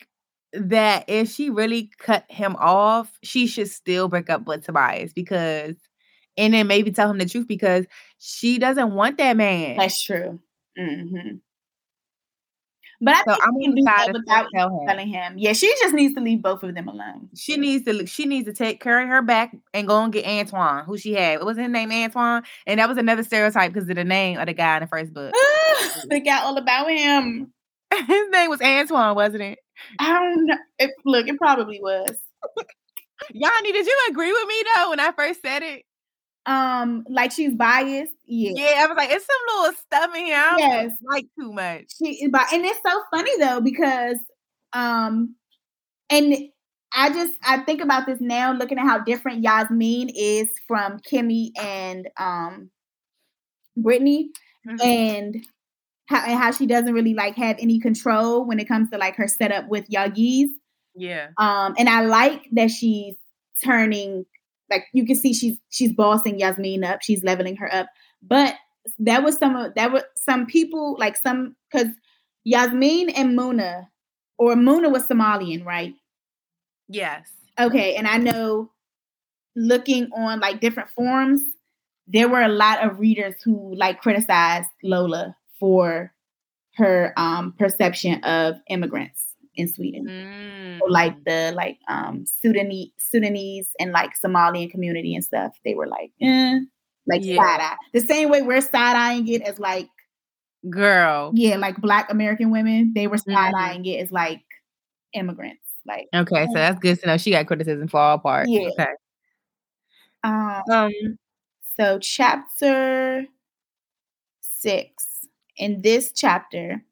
that if she really cut him off, she should still break up with Tobias because, and then maybe tell him the truth because she doesn't want that man. That's true. Mm-hmm. But I so think I'm do that without tell telling him. Yeah, she just needs to leave both of them alone. She needs to she needs to take carry her back and go and get Antoine, who she had. What was his name? Antoine. And that was another stereotype because of the name of the guy in the first book. they got all about him. his name was Antoine, wasn't it? I don't know. It, look, it probably was. Yanni, did you agree with me though when I first said it? Um like she's biased. Yeah. Yeah, I was like, it's some little stuff in here. I don't yes. like too much. She and it's so funny though, because um and I just I think about this now looking at how different Yasmiin is from Kimmy and um Brittany mm-hmm. and how and how she doesn't really like have any control when it comes to like her setup with Yagiz. Yeah. Um and I like that she's turning like you can see she's she's bossing Yasmiin up, she's leveling her up. But that was some of that were some people like some because Yasmiin and Muna or Muna was Somalian, right? Yes. Okay, and I know looking on like different forums, there were a lot of readers who like criticized Lola for her um perception of immigrants in Sweden. Mm. So like the like um Sudanese Sudanese and like Somalian community and stuff, they were like, eh, like yeah. side eye. The same way we're side eyeing it as like girl. Yeah, like black American women, they were side eyeing mm. it as like immigrants. Like Okay, so that's good to know. She got criticism for all parts. Yeah. Okay. Um, um so chapter six. In this chapter,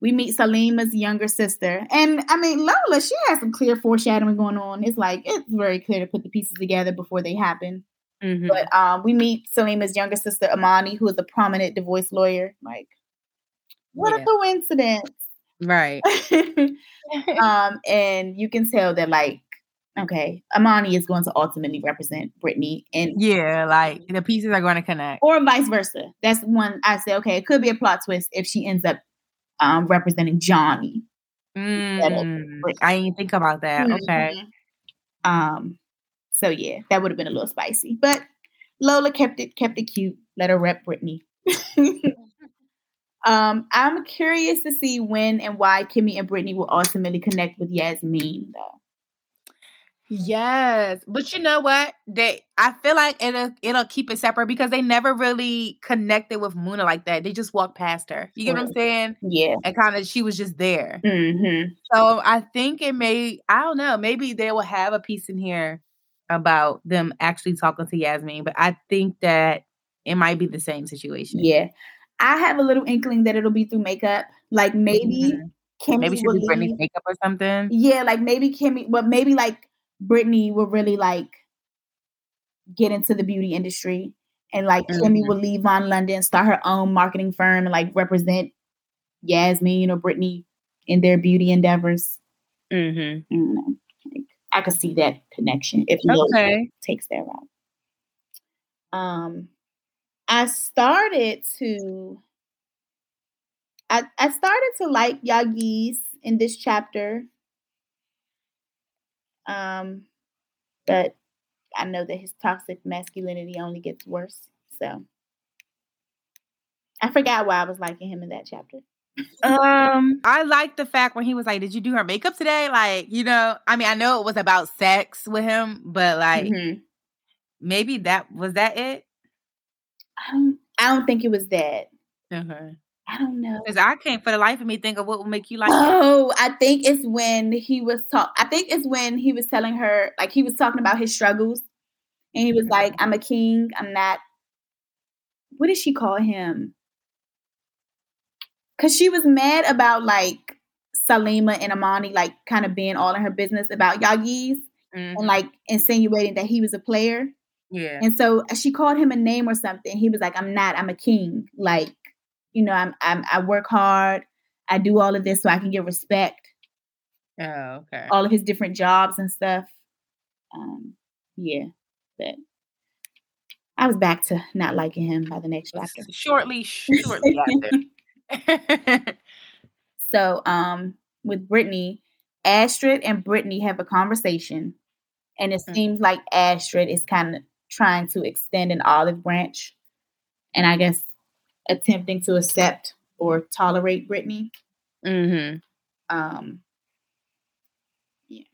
we meet Salima's younger sister. And I mean, Lola, she has some clear foreshadowing going on. It's like, it's very clear to put the pieces together before they happen. Mm-hmm. But um, we meet Salima's younger sister, Amani, who is a prominent divorce lawyer. Like, what yeah. a coincidence. Right. um, and you can tell that, like, okay, Amani is going to ultimately represent Brittany. And yeah, like the pieces are going to connect. Or vice versa. That's one I say, okay, it could be a plot twist if she ends up um, representing Jonny. Mm, I didn't think about that. Mm-hmm. Okay. Um. So yeah, that would have been a little spicy, but Lola kept it kept it cute. Let her rep Brittany. um, I'm curious to see when and why Kimmy and Brittany will ultimately connect with Yasmiin, though. Yes, but you know what? They I feel like it'll it'll keep it separate because they never really connected with Muna like that. They just walked past her. You get what I'm saying? Yeah. And kind of she was just there. Mm-hmm. So I think it may I don't know. Maybe they will have a piece in here about them actually talking to Yasmiin, but I think that it might be the same situation. Yeah, I have a little inkling that it'll be through makeup. Like maybe mm-hmm. Kimmy maybe she will be Brittany's makeup or something. Yeah, like maybe Kimmy, but maybe like Brittany would really like get into the beauty industry and like mm-hmm. Kimmy would leave on London, start her own marketing firm and like represent Yasmiin or Brittany in their beauty endeavors. Mm-hmm. I, I could see that connection if okay. takes that route. Um, I started to I, I started to like Yagiz in this chapter. Um, but I know that his toxic masculinity only gets worse. So I forgot why I was liking him in that chapter. um, I like the fact when he was like, "Did you do her makeup today?" Like, you know, I mean, I know it was about sex with him, but like, mm-hmm. maybe that was that it. I don't. I don't think it was that. Okay. I don't know. Because I can't for the life of me think of what would make you like. Oh, I think it's when he was talk. I think it's when he was telling her, like he was talking about his struggles, and he was mm-hmm. like, "I'm a king. I'm not." What did she call him? Because she was mad about like Salima and Amani, like kind of being all in her business about Yagiz mm-hmm. and like insinuating that he was a player. Yeah. And so she called him a name or something. He was like, "I'm not. I'm a king." Like you know, I'm, I'm I work hard. I do all of this so I can get respect. Oh, okay. All of his different jobs and stuff. Um, yeah, but I was back to not liking him by the next chapter. Shortly, shortly after. so, um, with Brittany, Astrid and Brittany have a conversation, and it mm-hmm. seems like Astrid is kind of trying to extend an olive branch, and I guess attempting to accept or tolerate Brittany. Mm-hmm. Um, yeah.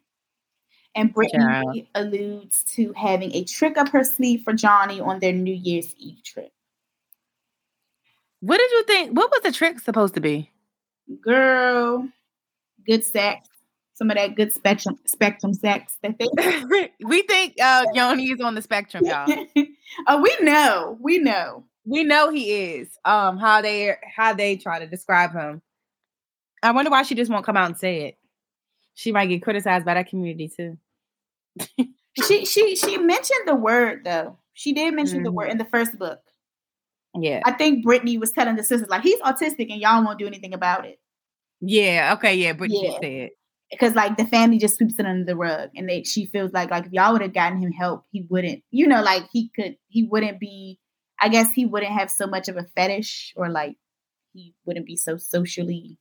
And Brittany yeah. alludes to having a trick up her sleeve for Jonny on their New Year's Eve trip. What did you think? What was the trick supposed to be? Girl, good sex. Some of that good spectrum spectrum sex that they we think uh Yoni is on the spectrum, y'all. oh, we know. We know we know he is. Um, how they how they try to describe him. I wonder why she just won't come out and say it. She might get criticized by that community too. she she she mentioned the word though. She did mention mm-hmm. the word in the first book. Yeah. I think Brittany was telling the sisters like he's autistic and y'all won't do anything about it. Yeah. Okay. Yeah. Brittany yeah. said because like the family just sweeps it under the rug, and they she feels like like if y'all would have gotten him help, he wouldn't. You know, like he could he wouldn't be I guess he wouldn't have so much of a fetish or like he wouldn't be so socially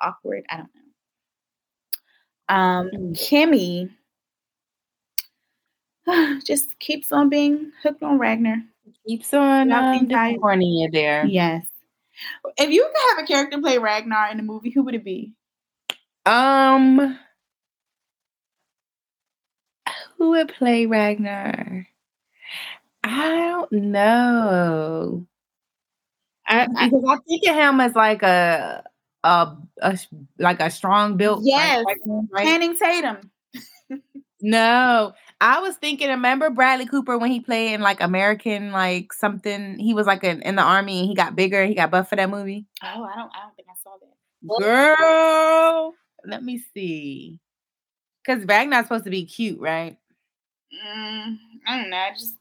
awkward. I don't know. Um, mm. Kimmy just keeps on being hooked on Ragnar. Keeps on um, disappointing there. Yes. If you could have a character play Ragnar in a movie, who would it be? Um, who would play Ragnar? I don't know. I, because I think of him as like a a, a like a strong built. Yes, like, right? Channing Tatum. no, I was thinking. Remember Bradley Cooper when he played in like American like something? He was like a, in the army and he got bigger. He got buff for that movie. Oh, I don't. I don't think I saw that. Girl, let me see. Because Ragnar's supposed to be cute, right? Mm, I don't know, just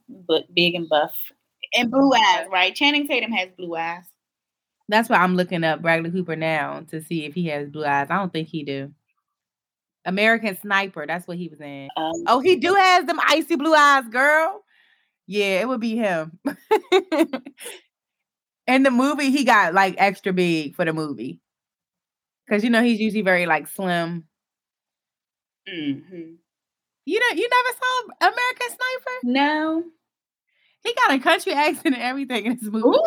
big and buff and blue eyes, right? Channing Tatum has blue eyes. That's why I'm looking up Bradley Cooper now to see if he has blue eyes. I don't think he do. American Sniper, that's what he was in. Um, oh, he do has them icy blue eyes, girl. Yeah, it would be him. in the movie, he got like extra big for the movie. Cause you know he's usually very like slim. Mm-hmm. You know, you never saw American Sniper? No. He got a country accent and everything in his movie.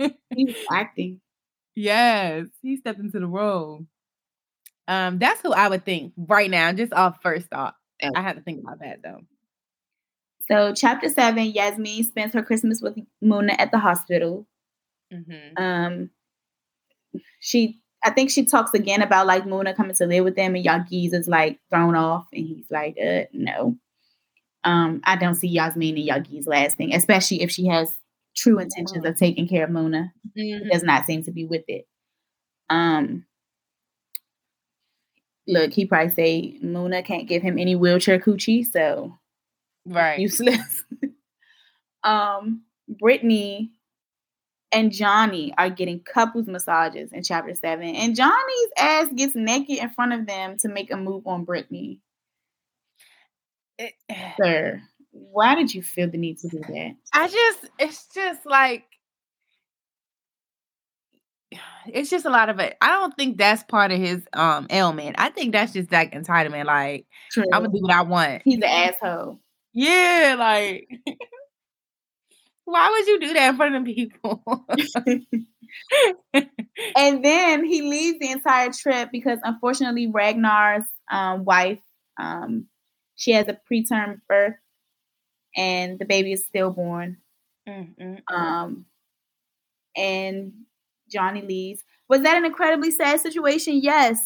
He's acting. Yes, he stepped into the role. Um, that's who I would think right now, just off first thought. I have to think about that though. So, chapter seven, Yasmiin spends her Christmas with Muna at the hospital. Mm-hmm. Um, she I think she talks again about like Muna coming to live with them, and Yagiz is like thrown off, and he's like, uh, no. Um, I don't see Yasmiin and Yagiz lasting, especially if she has true intentions of taking care of Muna. Mm-hmm. does not seem to be with it. Um, look, he probably say Muna can't give him any wheelchair coochie, so right useless. um, Brittany and Jonny are getting couples massages in chapter seven. And Jonny's ass gets naked in front of them to make a move on Brittany. It, Sir. Why did you feel the need to do that? I just, it's just like, it's just a lot of it. I don't think that's part of his um ailment. I think that's just like entitlement. Like True. I'm gonna do what I want. He's an asshole. Yeah, like why would you do that in front of people? and then he leaves the entire trip because unfortunately Ragnar's um, wife, um, she has a preterm birth, and the baby is stillborn. Mm-hmm. Um, and Jonny leaves. Was that an incredibly sad situation? Yes.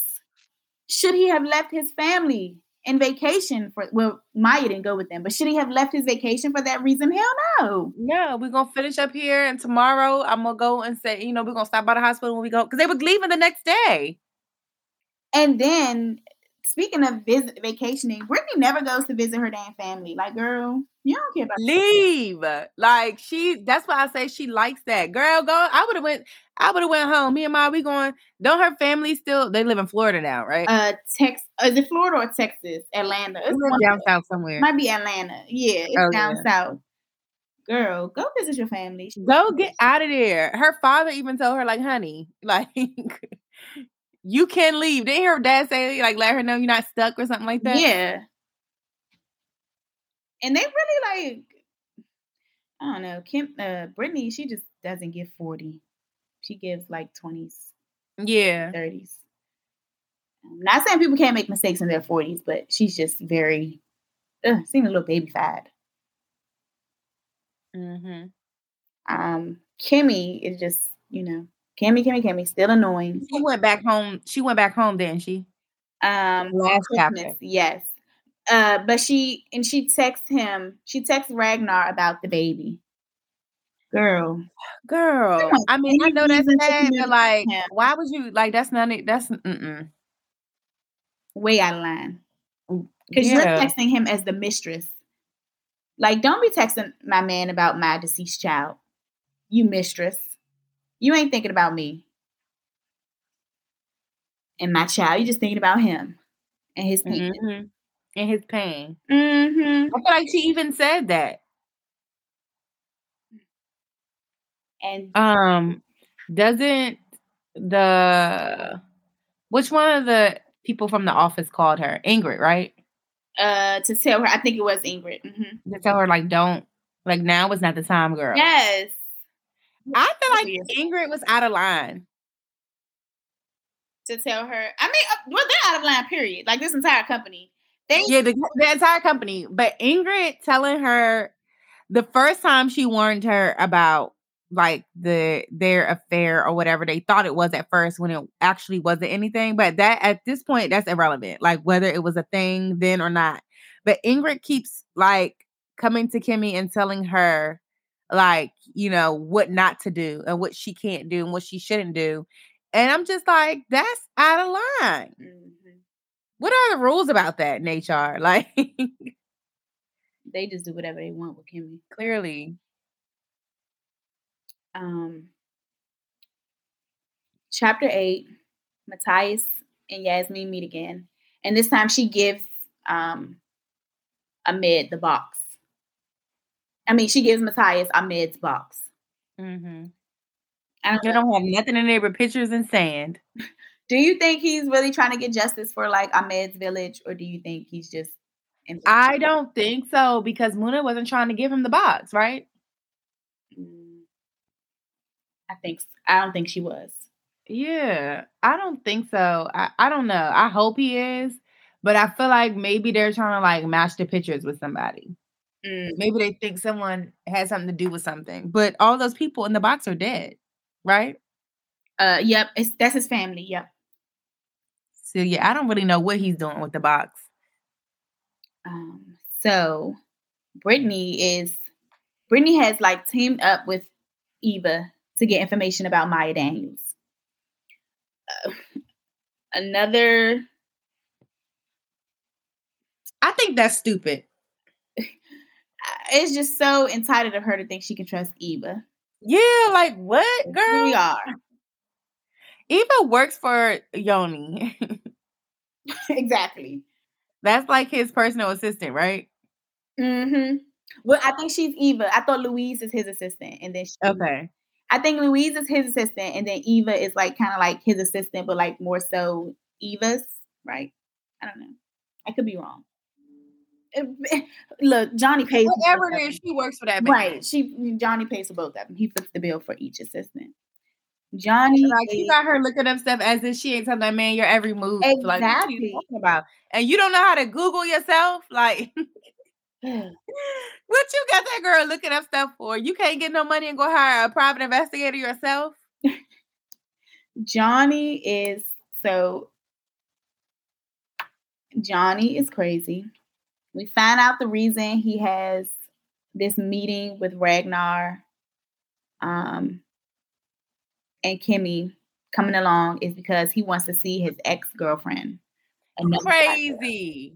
Should he have left his family in vacation for well, Maya didn't go with them, but should he have left his vacation for that reason? Hell no. Yeah, we're gonna finish up here and tomorrow I'm gonna go and say, you know, we're gonna stop by the hospital when we go because they were leaving the next day. And then speaking of visit vacationing, Brittany never goes to visit her damn family. Like, girl, you don't care about leave. Like she that's why I say she likes that. Girl, go. I would have went I would have went home. Me and my we going. Don't her family still? They live in Florida now, right? Uh, Texas. Is it Florida or Texas? Atlanta. It's down south somewhere. Might be Atlanta. Yeah, it's oh, down yeah. south. Girl, go visit your family. Go get out of there. Her father even told her, like, honey, like you can leave. Didn't her dad say, like, let her know you're not stuck or something like that? Yeah. And they really like, I don't know, Kim, uh, Brittany, she just doesn't get 40 she gives like 20s. Yeah. 30s. I'm not saying people can't make mistakes in their 40s, but she's just very, uh, seems a little baby fad. Mm-hmm. Um, Kimmy is just, you know, Kimmy, Kimmy, Kimmy, still annoying. She went back home. She went back home, didn't she? Um, last Christmas, yes. Uh, but she and she texts him. She texts Ragnar about the baby. Girl, girl. I mean, I know that's sad, but like, why would you like? That's not it. That's mm-mm. way out of line. Because yeah. you're texting him as the mistress. Like, don't be texting my man about my deceased child. You mistress. You ain't thinking about me and my child. You're just thinking about him and his pain. Mm-hmm. And his pain. Mm-hmm. I feel like she even said that. And um, doesn't the which one of the people from the office called her Ingrid, right? Uh, to tell her, I think it was Ingrid. Mm-hmm. To tell her like, don't like now is not the time, girl. Yes. I feel like Ingrid was out of line. To tell her, I mean, uh, well, they're out of line. Period. Like this entire company. They yeah, the, the entire company. But Ingrid telling her the first time she warned her about like the their affair or whatever they thought it was at first when it actually wasn't anything but that at this point that's irrelevant like whether it was a thing then or not. But ingrid keeps like coming to kimmy and telling her like you know what not to do and what she can't do and what she shouldn't do and i'm just like that's out of line. Mm-hmm. what are the rules about that in hr like they just do whatever they want with kimmy. Clearly um, chapter eight, Matthias and Yasmiin meet again. And this time she gives um, Ahmed the box. I mean, she gives Matthias Ahmed's box. Mm-hmm. I don't, don't have nothing in there but pictures and sand. Do you think he's really trying to get justice for like Ahmed's village, or do you think he's just? In I don't think so because Muna wasn't trying to give him the box, right? I think I don't think she was. Yeah, I don't think so. I, I don't know. I hope he is, but I feel like maybe they're trying to like match the pictures with somebody. Mm. Maybe they think someone had something to do with something, but all those people in the box are dead, right? Uh, yep. It's that's his family. Yep. So yeah, I don't really know what he's doing with the box. Um. So, Brittany is Brittany has like teamed up with Eva to get information about Maya Daniels. Uh, another. I think that's stupid. It's just so entitled of her to think she can trust Eva. Yeah, like what, girl? Here we are. Eva works for Yoni. exactly. That's like his personal assistant, right? Mm-hmm. Well, I think she's Eva. I thought Louise is his assistant, and then she, okay. I think Louise is his assistant, and then Eva is like kind of like his assistant, but like more so Eva's, right? I don't know. I could be wrong. Look, Jonny pays. Whatever it is, she works for that. Man. Right. She Jonny pays for both of them. He puts the bill for each assistant. Jonny, like you got her looking up stuff as if she ain't telling that man your every move. Exactly. Like, what you talking about? And you don't know how to Google yourself, like. what you got that girl looking up stuff for? You can't get no money and go hire a private investigator yourself. Jonny is so Jonny is crazy. We find out the reason he has this meeting with Ragnar um, and Kimmy coming along is because he wants to see his ex girlfriend. Crazy.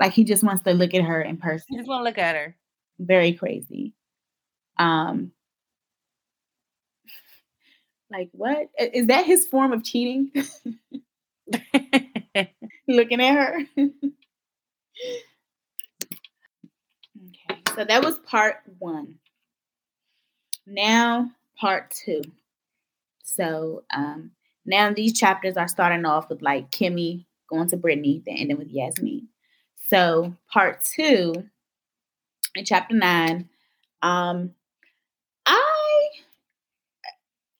Like he just wants to look at her in person. He just want to look at her. Very crazy. Um, like what is that his form of cheating? Looking at her. okay, so that was part one. Now part two. So um now these chapters are starting off with like Kimmy going to Brittany, then ending with Yasmiin. So, part two in chapter nine, um, I,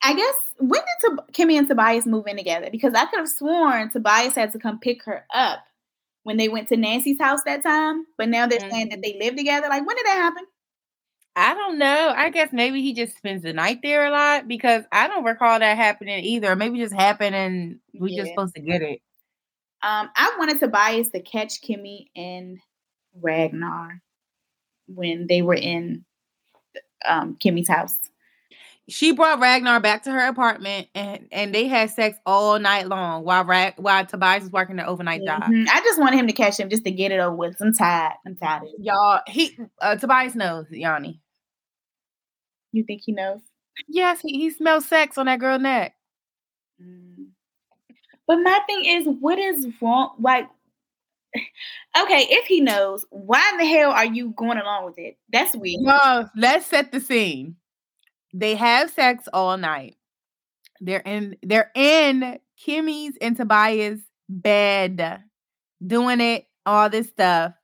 I guess when did Kimmy and Tobias move in together? Because I could have sworn Tobias had to come pick her up when they went to Nancy's house that time, but now they're mm-hmm. saying that they live together. Like, when did that happen? I don't know. I guess maybe he just spends the night there a lot because I don't recall that happening either. Maybe just happened and we yeah. just supposed to get it. Um, I wanted Tobias to catch Kimmy and Ragnar when they were in um, Kimmy's house. She brought Ragnar back to her apartment and, and they had sex all night long while Rag, while Tobias was working the overnight mm-hmm. job. I just wanted him to catch him just to get it over with. I'm tired. I'm tired. Y'all, he uh, Tobias knows Yanni. You think he knows? Yes, he, he smells sex on that girl neck. Mm. But my thing is, what is wrong? Like, okay, if he knows, why in the hell are you going along with it? That's weird. No, let's set the scene. They have sex all night. They're in they're in Kimmy's and Tobias' bed, doing it, all this stuff.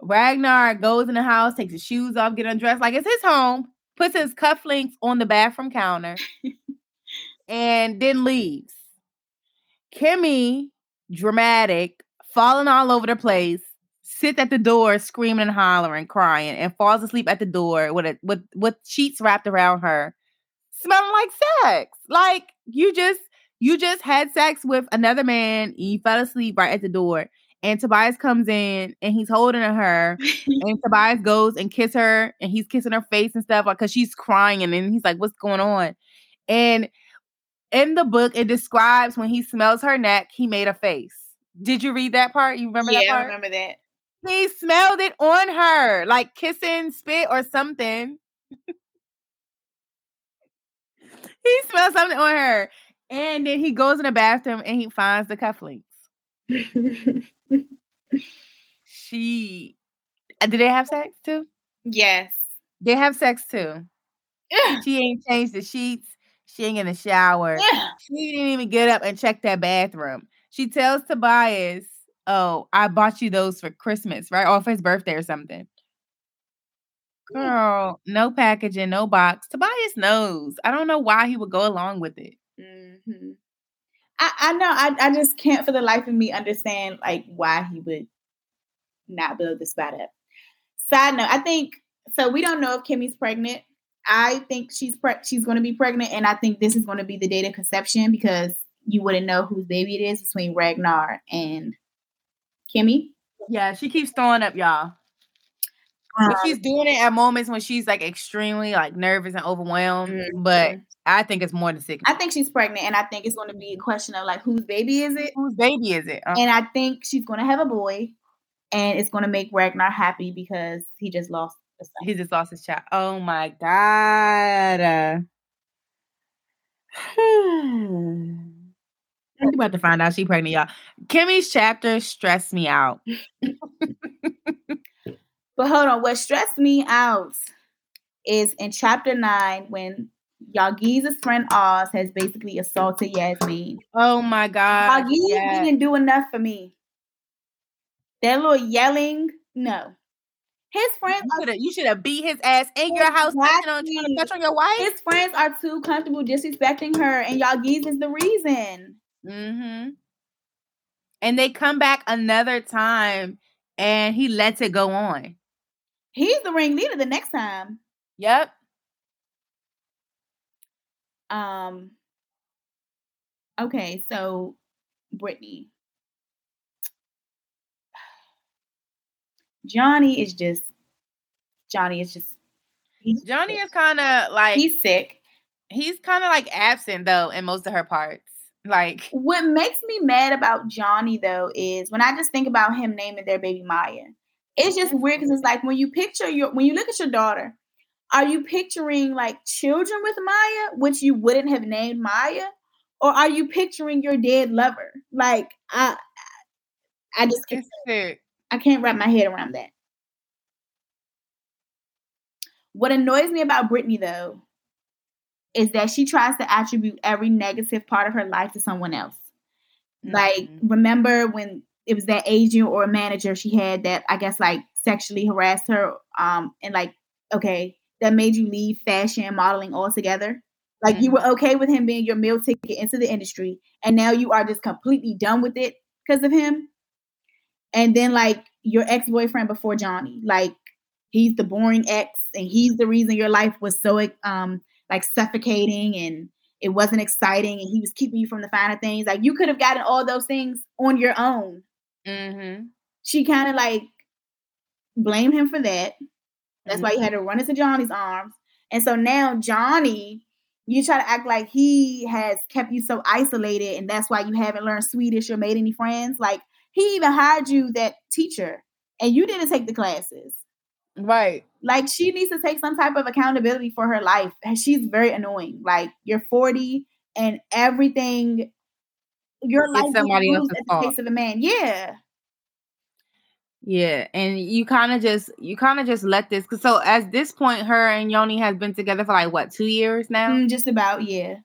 Ragnar goes in the house, takes his shoes off, get undressed like it's his home, puts his cufflinks on the bathroom counter, and then leaves. Kimmy, dramatic, falling all over the place, sits at the door screaming and hollering, crying, and falls asleep at the door with a, with with sheets wrapped around her, smelling like sex. Like you just you just had sex with another man, you fell asleep right at the door. And Tobias comes in and he's holding her, and Tobias goes and kiss her, and he's kissing her face and stuff, like because she's crying, and then he's like, "What's going on?" And in the book, it describes when he smells her neck, he made a face. Did you read that part? You remember yeah, that part? I remember that. He smelled it on her, like kissing spit or something. he smelled something on her. And then he goes in the bathroom and he finds the cufflinks. she uh, did they have sex too? Yes. They have sex too. she ain't changed the sheets. She ain't in the shower. Yeah. She didn't even get up and check that bathroom. She tells Tobias, Oh, I bought you those for Christmas, right? Or for his birthday or something. Girl, no packaging, no box. Tobias knows. I don't know why he would go along with it. Mm-hmm. I, I know. I, I just can't for the life of me understand like why he would not blow the spot up. Side note, I think so. We don't know if Kimmy's pregnant. I think she's pre- she's going to be pregnant, and I think this is going to be the date of conception because you wouldn't know whose baby it is between Ragnar and Kimmy. Yeah, she keeps throwing up, y'all. Um, she's doing it at moments when she's like extremely like nervous and overwhelmed. Mm-hmm. But I think it's more than sick. I think she's pregnant, and I think it's going to be a question of like whose baby is it? Whose baby is it? Uh-huh. And I think she's going to have a boy, and it's going to make Ragnar happy because he just lost he just lost his child. Oh my god. I'm about to find out she pregnant, y'all. Kimmy's chapter stressed me out. but hold on, what stressed me out is in chapter nine when Yagiz's friend Oz has basically assaulted Yasmiin. Oh my god. Yagiz yes. didn't do enough for me. That little yelling, no. His friends you should have beat his ass in your house exactly. on trying to touch on your wife. His friends are too comfortable disrespecting her, and Yagiz is the reason. Mm-hmm. And they come back another time and he lets it go on. He's the ringleader the next time. Yep. Um. Okay, so Brittany. Jonny is just Jonny is just Jonny sick. is kind of like he's sick. He's kind of like absent though in most of her parts. Like what makes me mad about Jonny though is when I just think about him naming their baby Maya. It's just weird because it's like when you picture your when you look at your daughter, are you picturing like children with Maya, which you wouldn't have named Maya, or are you picturing your dead lover? Like I, I just can't, I can't wrap my head around that. What annoys me about Brittany though is that she tries to attribute every negative part of her life to someone else. Mm-hmm. Like, remember when it was that agent or manager she had that I guess like sexually harassed her, um, and like, okay, that made you leave fashion and modeling altogether? Like mm-hmm. you were okay with him being your meal ticket into the industry, and now you are just completely done with it because of him. And then like your ex boyfriend before Jonny, like he's the boring ex, and he's the reason your life was so um like suffocating and it wasn't exciting and he was keeping you from the finer things. Like you could have gotten all those things on your own. Mm-hmm. She kind of like blamed him for that. That's mm-hmm. why he had to run into Jonny's arms. And so now Jonny, you try to act like he has kept you so isolated and that's why you haven't learned Swedish or made any friends. Like he even hired you that teacher and you didn't take the classes. Right. Like she needs to take some type of accountability for her life. She's very annoying. Like you're 40 and everything your it's life somebody else's at the face of a man. Yeah. Yeah, and you kind of just you kind of just let this cause so at this point her and Yoni has been together for like what, 2 years now? Mm, just about, yeah.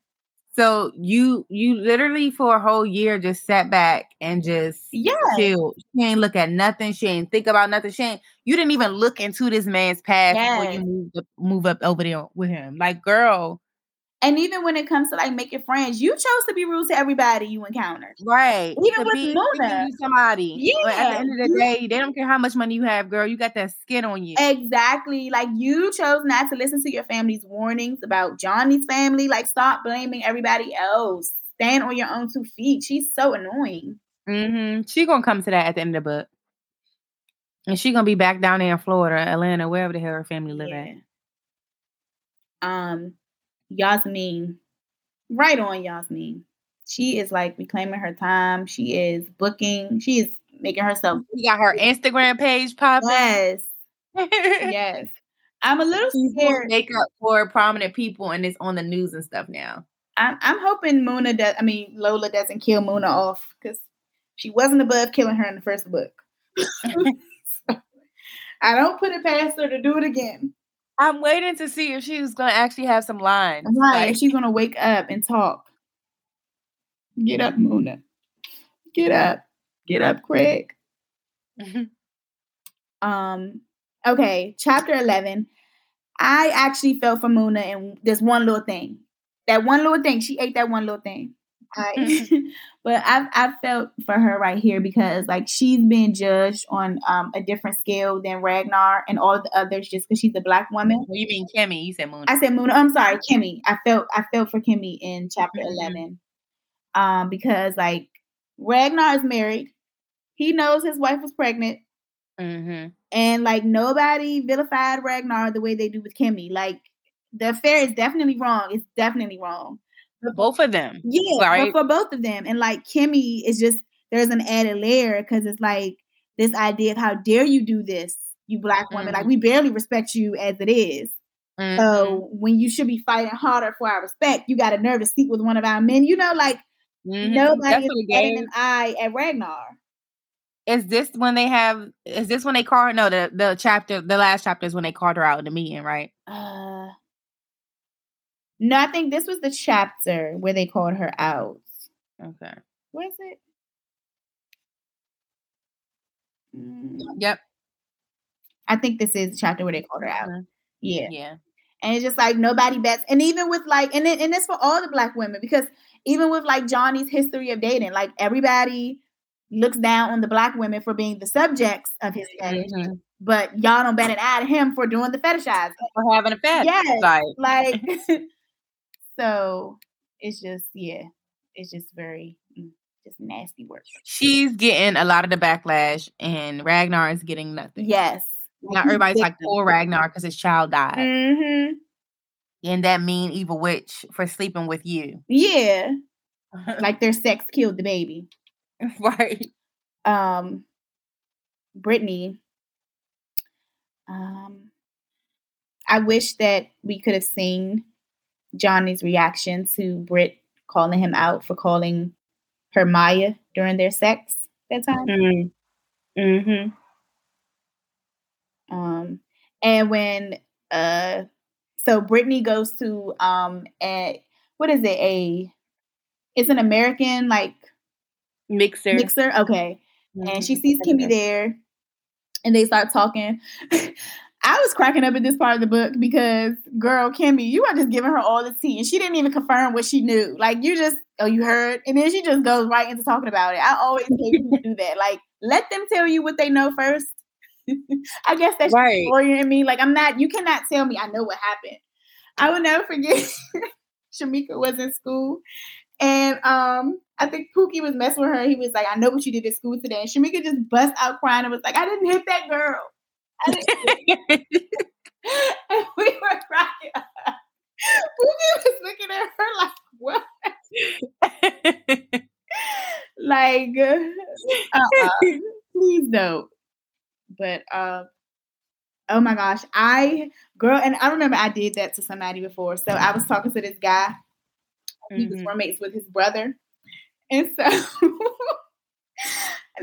So you you literally for a whole year just sat back and just yeah chilled. She ain't look at nothing. She ain't think about nothing. She ain't you didn't even look into this man's past yes. before you moved up, move up over there with him. Like, girl, and even when it comes to like making friends, you chose to be rude to everybody you encountered. Right. Even to with be, Mona. somebody. Yeah. But at the end of the day, they don't care how much money you have, girl. You got that skin on you. Exactly. Like you chose not to listen to your family's warnings about Jonny's family. Like stop blaming everybody else. Stand on your own two feet. She's so annoying. Mm-hmm. She gonna come to that at the end of the book. And she gonna be back down there in Florida, Atlanta, wherever the hell her family live yeah. at. Um Yasmiin, right on Yasmiin. She is like reclaiming her time. She is booking. She is making herself. She got her Instagram page popping. Yes. yes. I'm a little She's scared. Makeup for prominent people, and it's on the news and stuff now. I'm, I'm hoping Muna does. I mean, Lola doesn't kill Muna off because she wasn't above killing her in the first book. I don't put it past her to do it again. I'm waiting to see if she was gonna actually have some lines. Right, like, she's gonna wake up and talk. Get up, Muna. Get up. Get up, Craig. um. Okay, chapter eleven. I actually felt for Muna and this one little thing. That one little thing. She ate that one little thing. I, but I've I've felt for her right here because like she's been judged on um a different scale than Ragnar and all the others just because she's a black woman. Well, you mean Kimmy? You said Moon. I said Moon. I'm sorry, Kimmy. I felt I felt for Kimmy in chapter mm-hmm. eleven, um because like Ragnar is married. He knows his wife was pregnant. Mm-hmm. And like nobody vilified Ragnar the way they do with Kimmy. Like the affair is definitely wrong. It's definitely wrong for both of them. Yeah, right? for both of them. And like Kimmy is just there's an added layer because it's like this idea of how dare you do this, you black woman. Mm-hmm. Like we barely respect you as it is. Mm-hmm. So when you should be fighting harder for our respect, you got a nerve to sleep with one of our men. You know, like mm-hmm. nobody is getting an eye at Ragnar. Is this when they have? Is this when they call her? No, the the chapter, the last chapter is when they called her out in the meeting, right? Uh, no, I think this was the chapter where they called her out. Okay, was it? Mm. Yep. I think this is the chapter where they called her out. Uh-huh. Yeah. Yeah. And it's just like nobody bets. And even with like, and it, and it's for all the black women because even with like Jonny's history of dating, like everybody looks down on the black women for being the subjects of his fetish. Mm-hmm. But y'all don't bet eye to him for doing the fetishize For having a fetish. Yes. Like, like so it's just, yeah, it's just very mm, just nasty work. She's getting a lot of the backlash and Ragnar is getting nothing. Yes. Now everybody's like poor Ragnar because his child died. Mm-hmm. And that mean evil witch for sleeping with you. Yeah. like their sex killed the baby. right. Um, Brittany. Um, I wish that we could have seen Jonny's reaction to Britt calling him out for calling her Maya during their sex that time. Mm-hmm. mm-hmm. Um, and when uh, so Brittany goes to um, at what is it a? It's an American like mixer. Mixer, okay. Mm-hmm. And she sees Kimmy there, and they start talking. I was cracking up at this part of the book because, girl, Kimmy, you are just giving her all the tea, and she didn't even confirm what she knew. Like you just, oh, you heard, and then she just goes right into talking about it. I always people do that. Like, let them tell you what they know first. I guess that's right. lawyer in me. Like, I'm not. You cannot tell me I know what happened. I will never forget. Shamika was in school, and um, I think Pookie was messing with her. He was like, I know what you did at school today. And Shamika just bust out crying and was like, I didn't hit that girl. and we were crying. Pookie was looking at her like, what? like, uh-uh. please don't. But uh, oh my gosh, I girl, and I remember I did that to somebody before. So I was talking to this guy. Mm-hmm. He was mm-hmm. roommates with his brother, and so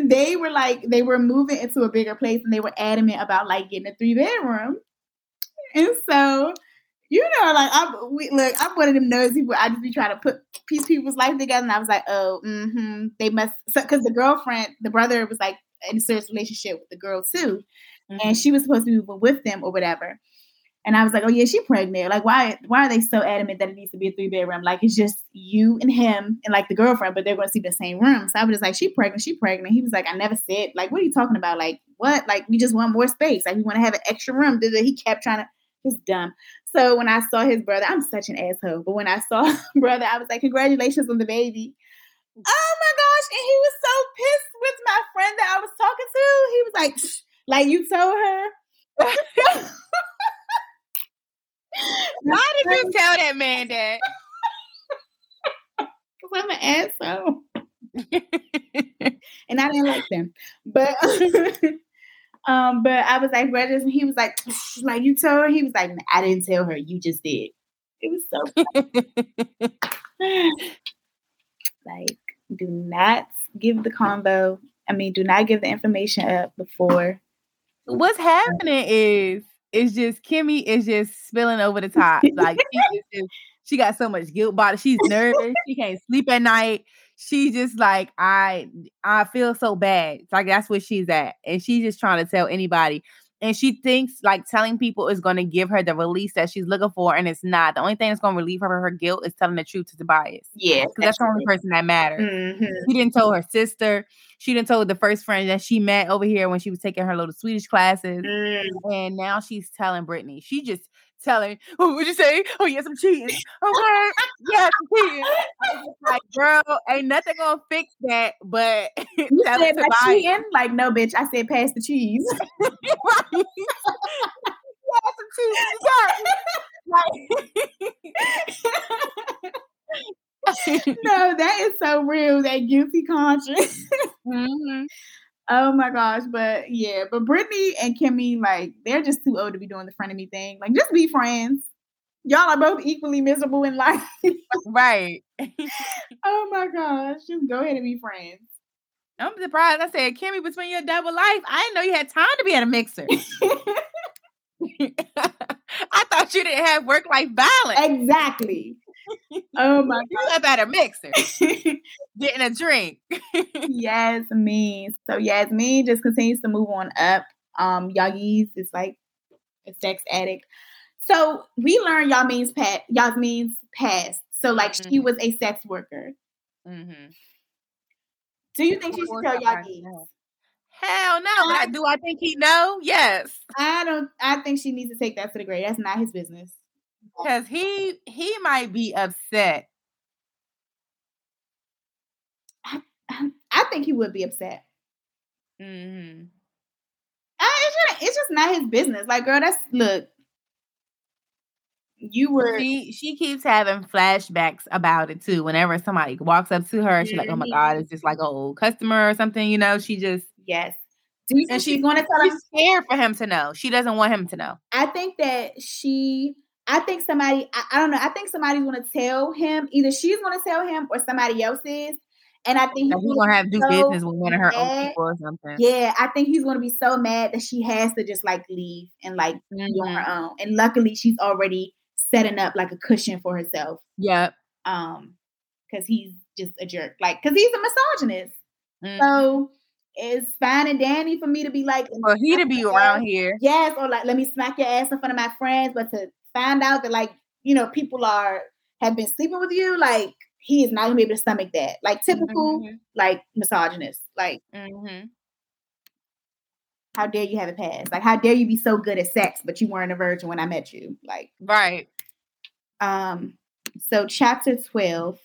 they were like, they were moving into a bigger place and they were adamant about like getting a three bedroom. And so, you know, like I'm we, look, I'm one of them nosy people. I just be trying to put piece people's life together, and I was like, oh, mm-hmm. They must because so, the girlfriend, the brother was like in a serious relationship with the girl too, mm-hmm. and she was supposed to be with them or whatever. And I was like, oh yeah, she pregnant. Like, why why are they so adamant that it needs to be a three bedroom? Like, it's just you and him and like the girlfriend, but they're going to in the same room. So I was just like, she pregnant, she pregnant. He was like, I never said. Like, what are you talking about? Like, what? Like, we just want more space. Like, we want to have an extra room. He kept trying to. It's dumb. So when I saw his brother, I'm such an asshole. But when I saw brother, I was like, congratulations on the baby. Oh my gosh! And he was so pissed with my friend that I was talking to. He was like, like you told her. Why did you tell that man that? Because I'm an asshole. and I didn't like them. But um, but I was like, brothers, and he was like, like you told her. He was like, I didn't tell her. You just did. It was so like, do not give the combo. I mean, do not give the information up before. What's happening is it's just Kimmy is just spilling over the top. Like she, just, she got so much guilt body. She's nervous. she can't sleep at night. She's just like I I feel so bad. It's like that's where she's at, and she's just trying to tell anybody. And she thinks like telling people is going to give her the release that she's looking for, and it's not. The only thing that's going to relieve her of her guilt is telling the truth to Tobias. Yeah, because that's, the only person that matters. Mm-hmm. She didn't tell her sister. She didn't tell the first friend that she met over here when she was taking her little Swedish classes, mm. and now she's telling Brittany. She just telling, "What would you say? Oh, yes, I'm cheating. Okay, yes, I'm cheating." like, girl, ain't nothing gonna fix that. But you said by cheating, like, no, bitch. I said pass the cheese. right. pass the cheese. no, that is so real. That guilty conscience. mm-hmm. Oh my gosh, but yeah, but Brittany and Kimmy, like, they're just too old to be doing the frenemy thing. Like, just be friends. Y'all are both equally miserable in life. right. oh my gosh. Just go ahead and be friends. I'm surprised. I said, Kimmy, between your double life, I didn't know you had time to be at a mixer. I thought you didn't have work life balance. Exactly. Oh my god. Up at a mixer. getting a drink. yes, me. So Yasmiin just continues to move on up. Um, Yagiz is like a sex addict. So we learned Yasmiin's past Yasmiin's past. So like mm-hmm. she was a sex worker. Mm-hmm. Do you think she should tell Yagiz? Hell no. I, do I think he know? Yes. I don't I think she needs to take that to the grave. That's not his business. Because he he might be upset. I, I think he would be upset. Mm-hmm. it's, just, it's just not his business. Like, girl, that's look. You were. She she keeps having flashbacks about it too. Whenever somebody walks up to her, she's like, "Oh my mm-hmm. god, it's just like an old customer or something." You know, she just yes. Do you and she's going to tell him? scared for him to know. She doesn't want him to know. I think that she. I think somebody. I, I don't know. I think somebody's going to tell him. Either she's going to tell him, or somebody else is. And I think he's, gonna have to do so business with one of her mad. own people or something. Yeah, I think he's gonna be so mad that she has to just like leave and like mm-hmm. be on her mm-hmm. own. And luckily, she's already setting up like a cushion for herself. Yep. Um, because he's just a jerk. Like, because he's a misogynist. Mm-hmm. So it's fine and dandy for me to be like, for he to be around here. Yes, or like, let me smack your ass in front of my friends, but to find out that like, you know, people are have been sleeping with you, like he is not gonna be able to stomach that. Like typical, mm-hmm. like misogynist. Like, mm-hmm. how dare you have a past? Like, how dare you be so good at sex, but you weren't a virgin when I met you? Like, right. Um. So chapter twelve,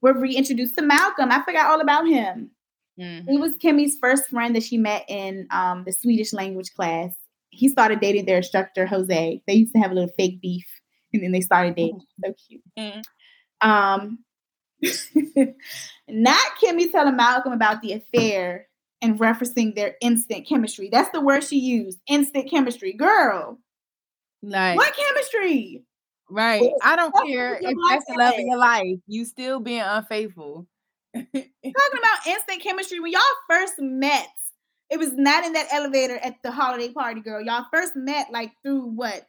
we're reintroduced to Malcolm. I forgot all about him. Mm-hmm. He was Kimmy's first friend that she met in um, the Swedish language class. He started dating their instructor Jose. They used to have a little fake beef, and then they started dating. Mm-hmm. So cute. Mm-hmm. Um, not Kimmy telling Malcolm about the affair and referencing their instant chemistry. That's the word she used. Instant chemistry. Girl. Like what chemistry? Right. I don't care if that's the love of your life. You still being unfaithful. Talking about instant chemistry. When y'all first met, it was not in that elevator at the holiday party, girl. Y'all first met like through what?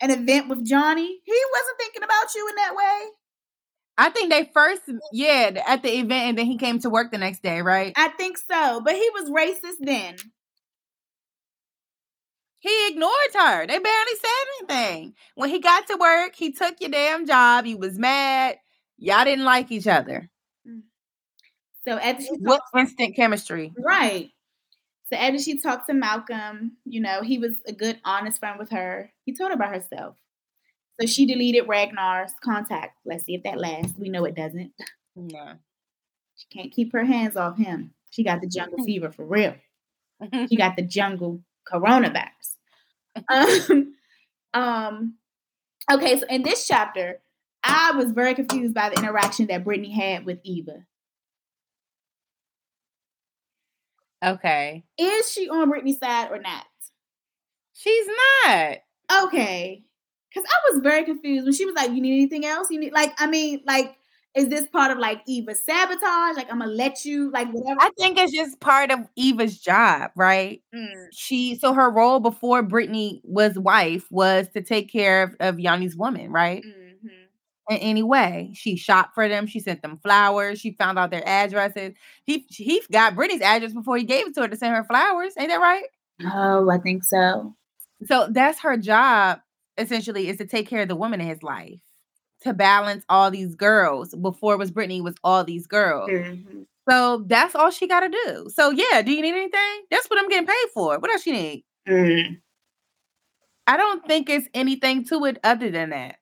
An event with Jonny. He wasn't thinking about you in that way. I think they first, yeah, at the event, and then he came to work the next day, right? I think so, but he was racist then. He ignored her. They barely said anything. When he got to work, he took your damn job. He was mad. Y'all didn't like each other. Mm. So at what instant chemistry, right? So after she talked to Malcolm, you know, he was a good, honest friend with her. He told her about herself. So she deleted Ragnar's contact. Let's see if that lasts. We know it doesn't. No. She can't keep her hands off him. She got the jungle fever for real. She got the jungle coronavirus. Um, um, okay, so in this chapter, I was very confused by the interaction that Brittany had with Eva. Okay. Is she on Brittany's side or not? She's not. Okay. Cause I was very confused when she was like, "You need anything else? You need like, I mean, like, is this part of like Eva's sabotage? Like, I'm gonna let you like whatever." I think it's just part of Eva's job, right? Mm. She so her role before Brittany was wife was to take care of, of Yanni's woman, right? Mm-hmm. In any way, she shopped for them. She sent them flowers. She found out their addresses. He he got Brittany's address before he gave it to her to send her flowers. Ain't that right? Oh, I think so. So that's her job essentially is to take care of the woman in his life to balance all these girls. Before it was Brittany, was all these girls. Mm-hmm. So that's all she got to do. So yeah, do you need anything? That's what I'm getting paid for. What else you need? Mm-hmm. I don't think it's anything to it other than that.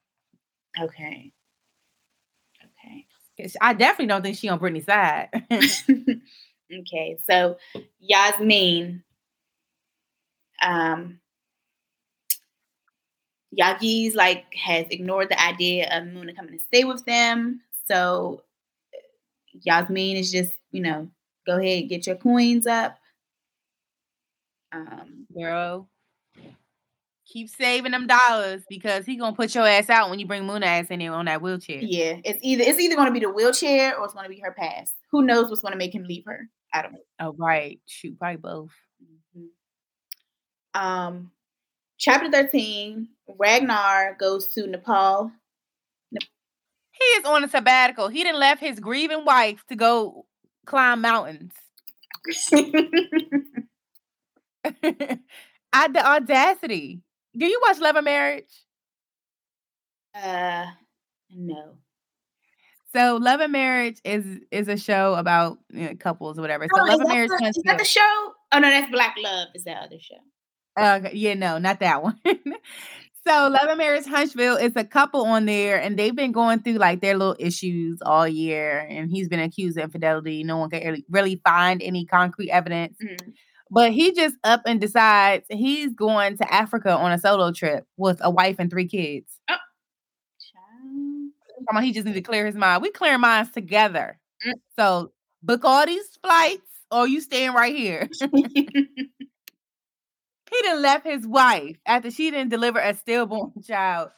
Okay. I definitely don't think she on Brittany's side. okay, so Yasmiin, um, Yagiz like has ignored the idea of Muna coming to stay with them. So Yasmiin is just, you know, go ahead, get your coins up. Um, Girl, keep saving them dollars because he gonna put your ass out when you bring Muna ass in there on that wheelchair. Yeah, it's either it's either gonna be the wheelchair or it's gonna be her past. Who knows what's gonna make him leave her? I don't know. Oh, right. Shoot, probably both. Mm-hmm. Um, chapter 13 Ragnar goes to Nepal. He is on a sabbatical. He didn't left his grieving wife to go climb mountains. I the audacity. Do you watch Love and Marriage? Uh, no. So Love and Marriage is is a show about you know, couples or whatever. So oh, Love and Marriage the, is that the show? Oh no, that's Black Love. Is that other show? Uh, yeah, no, not that one. so Love and Marriage Huntsville is a couple on there, and they've been going through like their little issues all year. And he's been accused of infidelity. No one can really, really find any concrete evidence. Mm-hmm. But he just up and decides he's going to Africa on a solo trip with a wife and three kids. Oh. Come on, he just need to clear his mind. We clear minds together. Mm. So book all these flights, or you staying right here. He didn't left his wife after she didn't deliver a stillborn child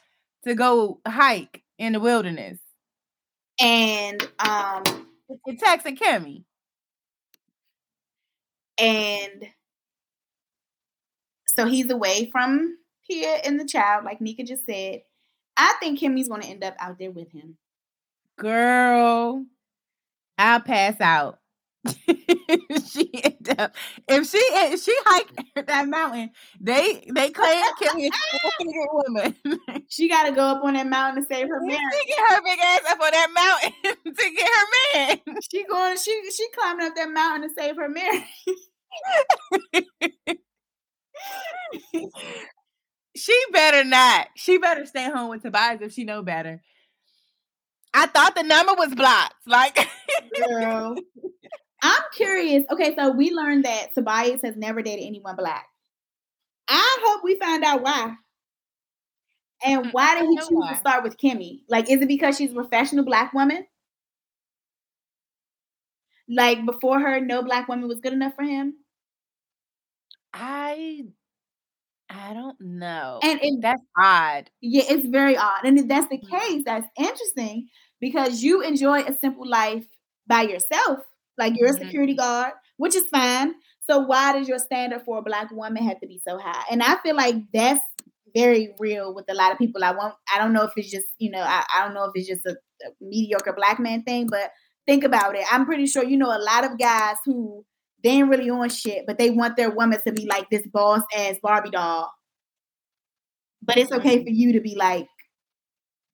to go hike in the wilderness. And um it texted Kimmy. And so he's away from Pia and the child, like Nika just said. I think Kimmy's gonna end up out there with him. Girl, I'll pass out. she end up if she if she hiked mm. that mountain, they they claim Kimmy is a woman. she got to go up on that mountain to save her man. She get her big ass up on that mountain to get her man. She going she she climbing up that mountain to save her man. she better not. She better stay home with Tobias if she know better. I thought the number was blocked. Like, girl, I'm curious. Okay, so we learned that Tobias has never dated anyone black. I hope we find out why. And why did he choose why. to start with Kimmy? Like, is it because she's a professional black woman? Like before her, no black woman was good enough for him. I I don't know. And that's odd. Yeah, it's very odd. And if that's the mm. case, that's interesting because you enjoy a simple life by yourself. Like you're mm-hmm. a security guard, which is fine. So why does your standard for a black woman have to be so high? And I feel like that's very real with a lot of people. I won't. I don't know if it's just you know. I, I don't know if it's just a, a mediocre black man thing, but think about it. I'm pretty sure you know a lot of guys who they ain't really on shit, but they want their woman to be like this boss ass Barbie doll. But it's okay mm-hmm. for you to be like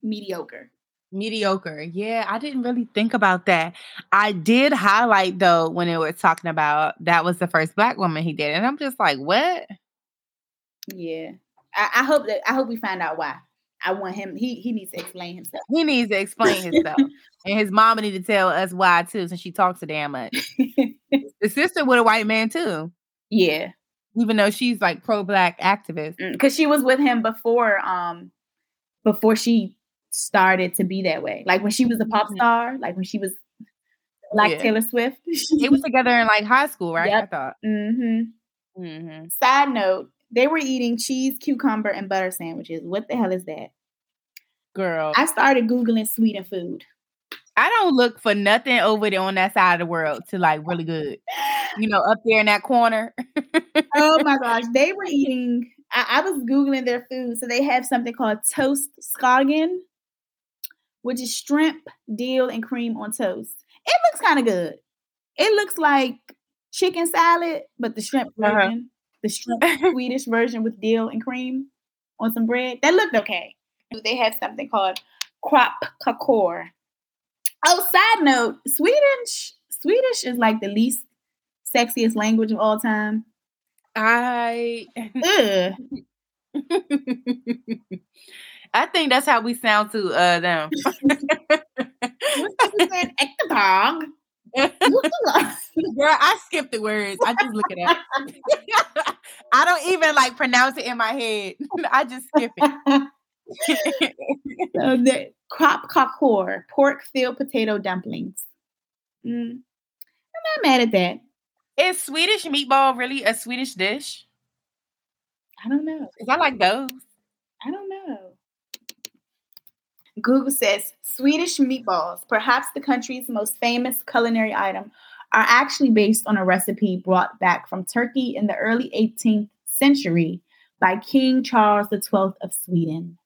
mediocre. Mediocre. Yeah, I didn't really think about that. I did highlight though when it was talking about that was the first black woman he did, and I'm just like, what? Yeah, I, I hope that I hope we find out why. I want him. He he needs to explain himself. He needs to explain himself, and his mama need to tell us why too, since she talks so damn much. the sister with a white man too. Yeah, even though she's like pro black activist, because mm, she was with him before. Um, before she started to be that way. Like when she was a pop star, like when she was like yeah. Taylor Swift. they was together in like high school, right? Yep. I thought. Mm-hmm. Mm-hmm. Side note, they were eating cheese, cucumber, and butter sandwiches. What the hell is that? Girl. I started Googling Sweden food. I don't look for nothing over there on that side of the world to like really good. You know, up there in that corner. oh my gosh. They were eating, I, I, was Googling their food. So they have something called toast skagen which is shrimp, dill, and cream on toast. It looks kind of good. It looks like chicken salad, but the shrimp uh-huh. version, the shrimp Swedish version with dill and cream on some bread. That looked okay. They have something called krop kakor. Oh, side note, Swedish Swedish is like the least sexiest language of all time. I I think that's how we sound to uh them. Girl, I skipped the words. I just look at it up. I don't even like pronounce it in my head. I just skip it. so the kroppkakor, pork filled potato dumplings. Mm. I'm not mad at that. Is Swedish meatball really a Swedish dish? I don't know. Is I like those? I don't know. Google says Swedish meatballs, perhaps the country's most famous culinary item, are actually based on a recipe brought back from Turkey in the early 18th century by King Charles XII of Sweden.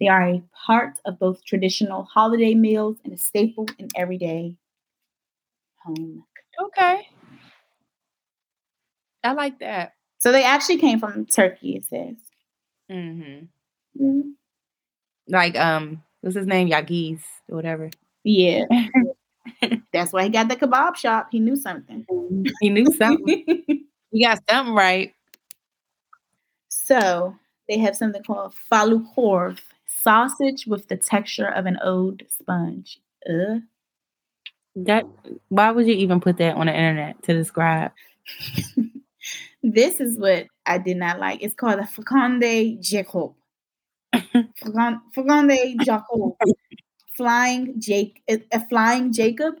They are a part of both traditional holiday meals and a staple in everyday home. Okay. I like that. So they actually came from Turkey, it says. Mm-hmm. mm-hmm. Like, um, what's his name? Yagiz or whatever. Yeah. That's why he got the kebab shop. He knew something. He knew something. he got something right. So they have something called falukorv, sausage with the texture of an old sponge. Uh. That why would you even put that on the internet to describe? this is what I did not like. It's called the Flygande Jacob. Flygande Jacob. Flying Jake a flying Jacob.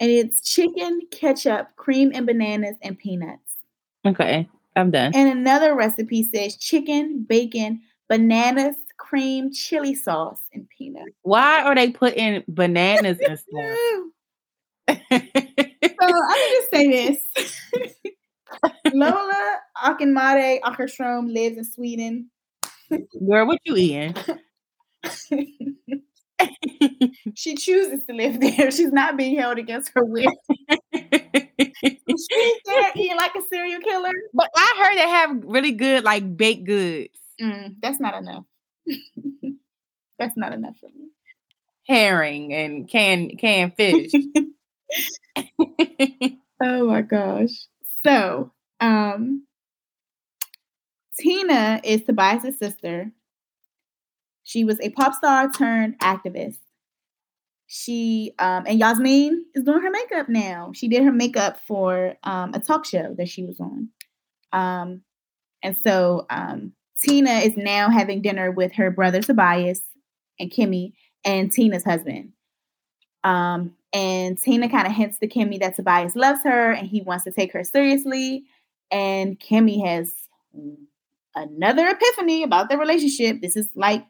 And it's chicken, ketchup, cream and bananas and peanuts. Okay, I'm done. And another recipe says chicken, bacon, bananas, cream, chili sauce, and peanuts. Why are they putting bananas in stuff? so I'm gonna say this. Lola Akinmade Akerstrom lives in Sweden. Girl, what you eating? she chooses to live there. She's not being held against her will. She's there eating like a serial killer. But I heard they have really good like baked goods. Mm, that's not enough. that's not enough for me. Herring and canned canned fish. oh my gosh. So, um, Tina is Tobias' sister. She was a pop star turned activist. She um, and Yasmiin is doing her makeup now. She did her makeup for um, a talk show that she was on. Um, and so um, Tina is now having dinner with her brother Tobias and Kimmy and Tina's husband. Um, and Tina kind of hints to Kimmy that Tobias loves her and he wants to take her seriously. And Kimmy has another epiphany about their relationship. This is like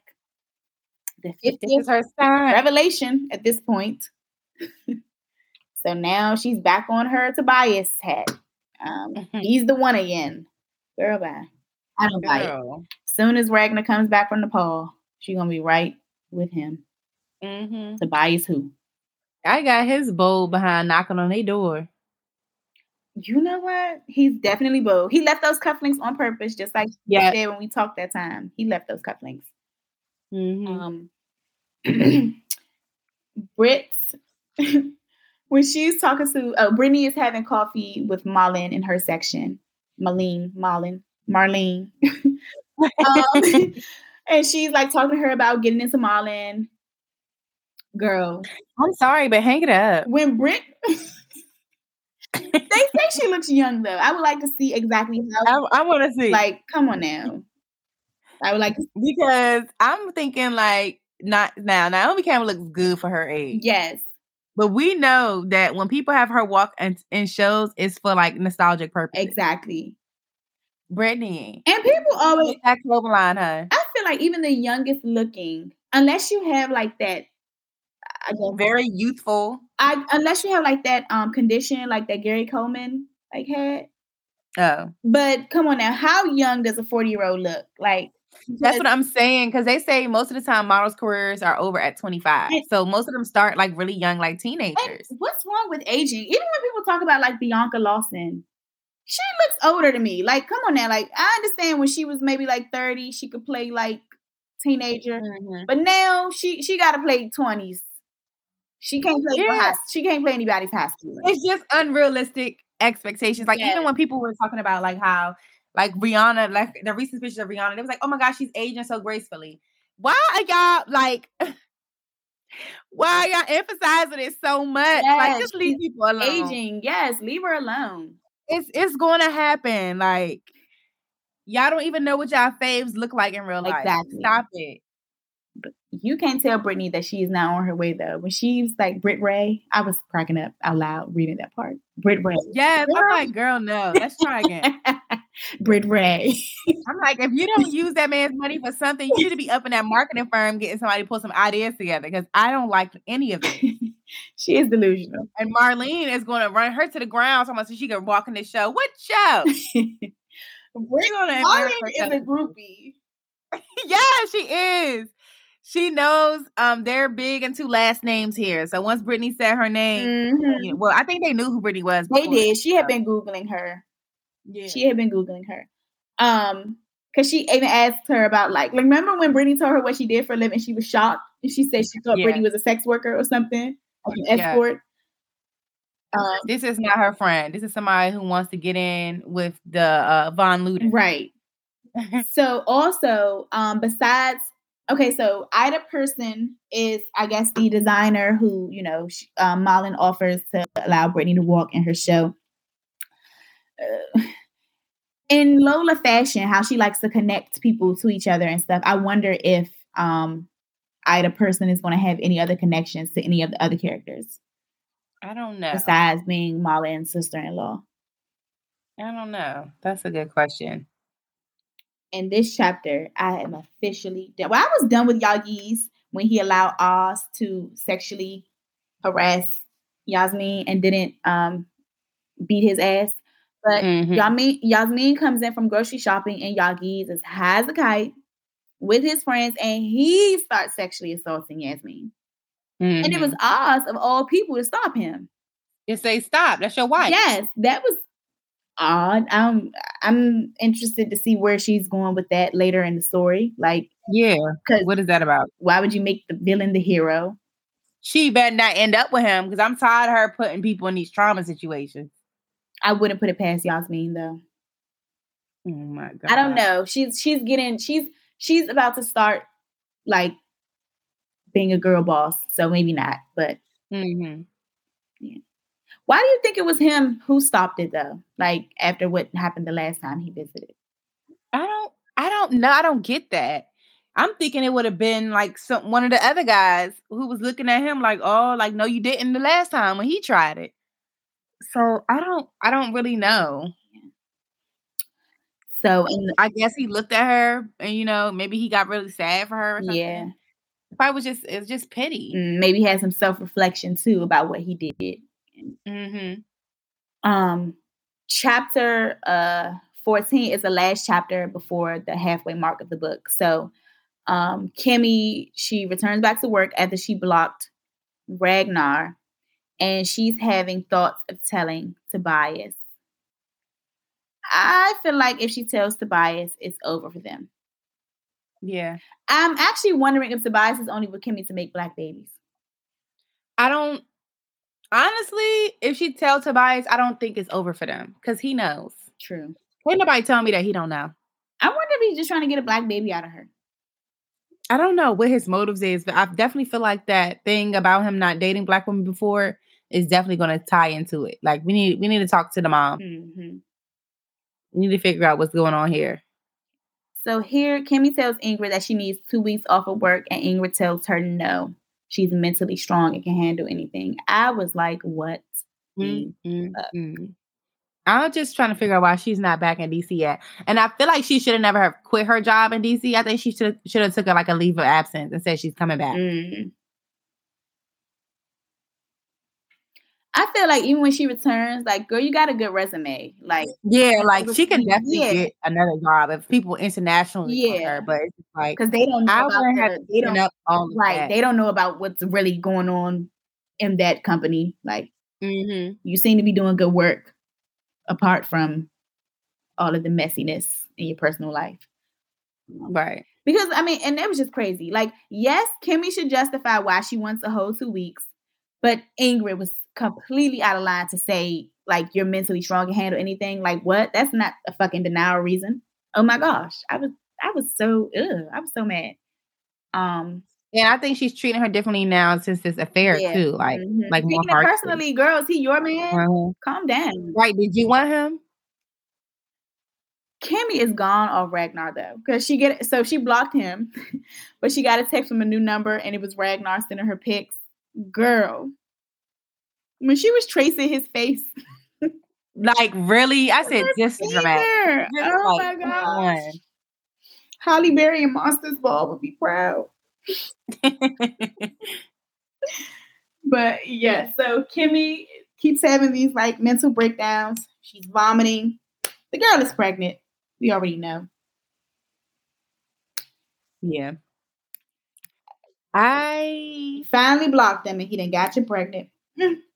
the 50th her sign. revelation at this point. so now she's back on her Tobias hat. Um, mm-hmm. He's the one again. Girl, bye. I don't buy it. Soon as Ragnar comes back from Nepal, she's gonna be right with him. Mm-hmm. Tobias who? I got his bold behind knocking on their door. You know what? He's definitely bold. He left those cufflinks on purpose, just like yeah. said when we talked that time. He left those cufflinks. Mm-hmm. Um, Brits, when she's talking to uh, Brittany is having coffee with Malin in her section. Marlene, Malin, Marlene. um, and she's like talking to her about getting into Malin. Girl. I'm sorry, but hang it up. When Brit they say she looks young though. I would like to see exactly how I, I want to see. Like, come on now. I would like to because I'm thinking like not now. Naomi Campbell looks good for her age. Yes. But we know that when people have her walk in, in shows, it's for like nostalgic purpose. Exactly. Brittany. And people always that line her. I feel like even the youngest looking, unless you have like that Guess, very youthful. I unless you have like that um condition like that Gary Coleman like had. Oh. But come on now, how young does a 40 year old look? Like that's what I'm saying. Cause they say most of the time models' careers are over at 25. And, so most of them start like really young, like teenagers. What's wrong with aging? Even when people talk about like Bianca Lawson, she looks older to me. Like, come on now. Like, I understand when she was maybe like 30, she could play like teenager. Mm-hmm. But now she she gotta play 20s. She can't play high, she can't play anybody's school. It's just unrealistic expectations. Like even when people were talking about like how like Rihanna, like the recent pictures of Rihanna, it was like, oh my gosh, she's aging so gracefully. Why are y'all like? Why are y'all emphasizing it so much? Yes, like, just leave people alone. Aging, yes, leave her alone. It's it's going to happen. Like, y'all don't even know what y'all faves look like in real life. Exactly. Stop it you can't tell Brittany that she's not on her way though. When she's like Brit Ray, I was cracking up out loud reading that part. Brit Ray. Yeah, I'm like, girl, no, let's try again. Brit Ray. I'm like, if you don't use that man's money for something, you need to be up in that marketing firm getting somebody to put some ideas together because I don't like any of it. she is delusional. And Marlene is going to run her to the ground so much so she can walk in the show. What show? We're gonna Marlene is a groupie. yeah, she is. She knows um they're big into last names here. So once Brittany said her name, mm-hmm. you know, well, I think they knew who Brittany was. They did. She had been googling her. Yeah. She had been googling her. Um, because she even asked her about like, remember when Brittany told her what she did for a living? She was shocked and she said she thought yeah. Brittany was a sex worker or something, like an yeah. escort. Um, this is not her friend. This is somebody who wants to get in with the uh, Von Luden. Right. so also, um, besides, okay, so Ida Person is, I guess, the designer who you know she, um, Malin offers to allow Brittany to walk in her show. Uh, in Lola fashion, how she likes to connect people to each other and stuff. I wonder if um, Ida Person is going to have any other connections to any of the other characters. I don't know. Besides being Marlin's sister-in-law. I don't know. That's a good question. In this chapter, I am officially done. Well, I was done with Yagiz when he allowed Oz to sexually harass Yasmiin and didn't um, beat his ass. But mm-hmm. Yasmiin, Yasmiin comes in from grocery shopping and Yagiz is high as a kite with his friends and he starts sexually assaulting Yasmiin. Mm-hmm. And it was mm-hmm. Oz of all people to stop him. You say stop. That's your wife. Yes, that was odd. Um, I'm interested to see where she's going with that later in the story. Like, yeah, what is that about? Why would you make the villain the hero? She better not end up with him because I'm tired of her putting people in these trauma situations. I wouldn't put it past Yasmiin though. Oh my god! I don't know. She's she's getting she's she's about to start like being a girl boss, so maybe not. But mm-hmm. Why do you think it was him who stopped it though? Like after what happened the last time he visited? I don't. I don't know. I don't get that. I'm thinking it would have been like some one of the other guys who was looking at him like, oh, like no, you didn't the last time when he tried it. So I don't. I don't really know. So and I guess he looked at her and you know maybe he got really sad for her. yeah, probably was just it's just pity. Mm, maybe he had some self reflection too about what he did. Mm-hmm. Um, chapter uh 14 is the last chapter before the halfway mark of the book. So um Kemi, she returns back to work after she blocked Ragnar and she's having thoughts of telling Tobias. I feel like if she tells Tobias, it's over for them. Yeah. I'm actually wondering if Tobias is only with Kemi to make black babies. I don't honestly, if she tells Tobias, I don't think it's over for them because he knows. True. Ain't nobody tell me that he don't know. I wonder if he's just trying to get a black baby out of her. I don't know what his motives is, but I definitely feel like that thing about him not dating black women before is definitely going to tie into it. Like we need we need to talk to the mom. Mm-hmm. We need to figure out what's going on here. So here, Kemi tells Ingrid that she needs two weeks off of work, and Ingrid tells her no she's mentally strong and can handle anything. I was like, what? Mm-hmm. I'm just trying to figure out why she's not back in DC yet. And I feel like she should have never have quit her job in DC. I think she should should have took a, like a leave of absence and said she's coming back. Mm-hmm. I feel like even when she returns, like, girl, you got a good resume. Like, yeah, like she can definitely yeah. get another job if people internationally yeah. her, but it's like because they don't know about her, they don't up right. They don't know about what's really going on in that company. Like, mm-hmm. you seem to be doing good work apart from all of the messiness in your personal life, right? Because I mean, and it was just crazy. Like, yes, Kemi should justify why she wants a whole two weeks, but Ingrid was completely out of line to say like you're mentally strong and handle anything. Like what? That's not a fucking denial reason. Oh my gosh, I was I was so ugh, I was so mad. Um. Yeah, I think she's treating her differently now since this affair yeah. too. Like, mm-hmm. like more personally, girls, he your man. Uh-huh. Calm down. Right? Did you want him? Kemi is gone off Ragnar though, because she get so she blocked him, but she got a text from a new number and it was Ragnar sending her pics. Girl, when she was tracing his face. like really, I said just dramatic. oh like, my gosh. Halle Berry and Monsters Ball would be proud. but yeah, so Kemi keeps having these like mental breakdowns. She's vomiting. The girl is pregnant. We already know. Yeah. I finally blocked him and he didn't got you pregnant.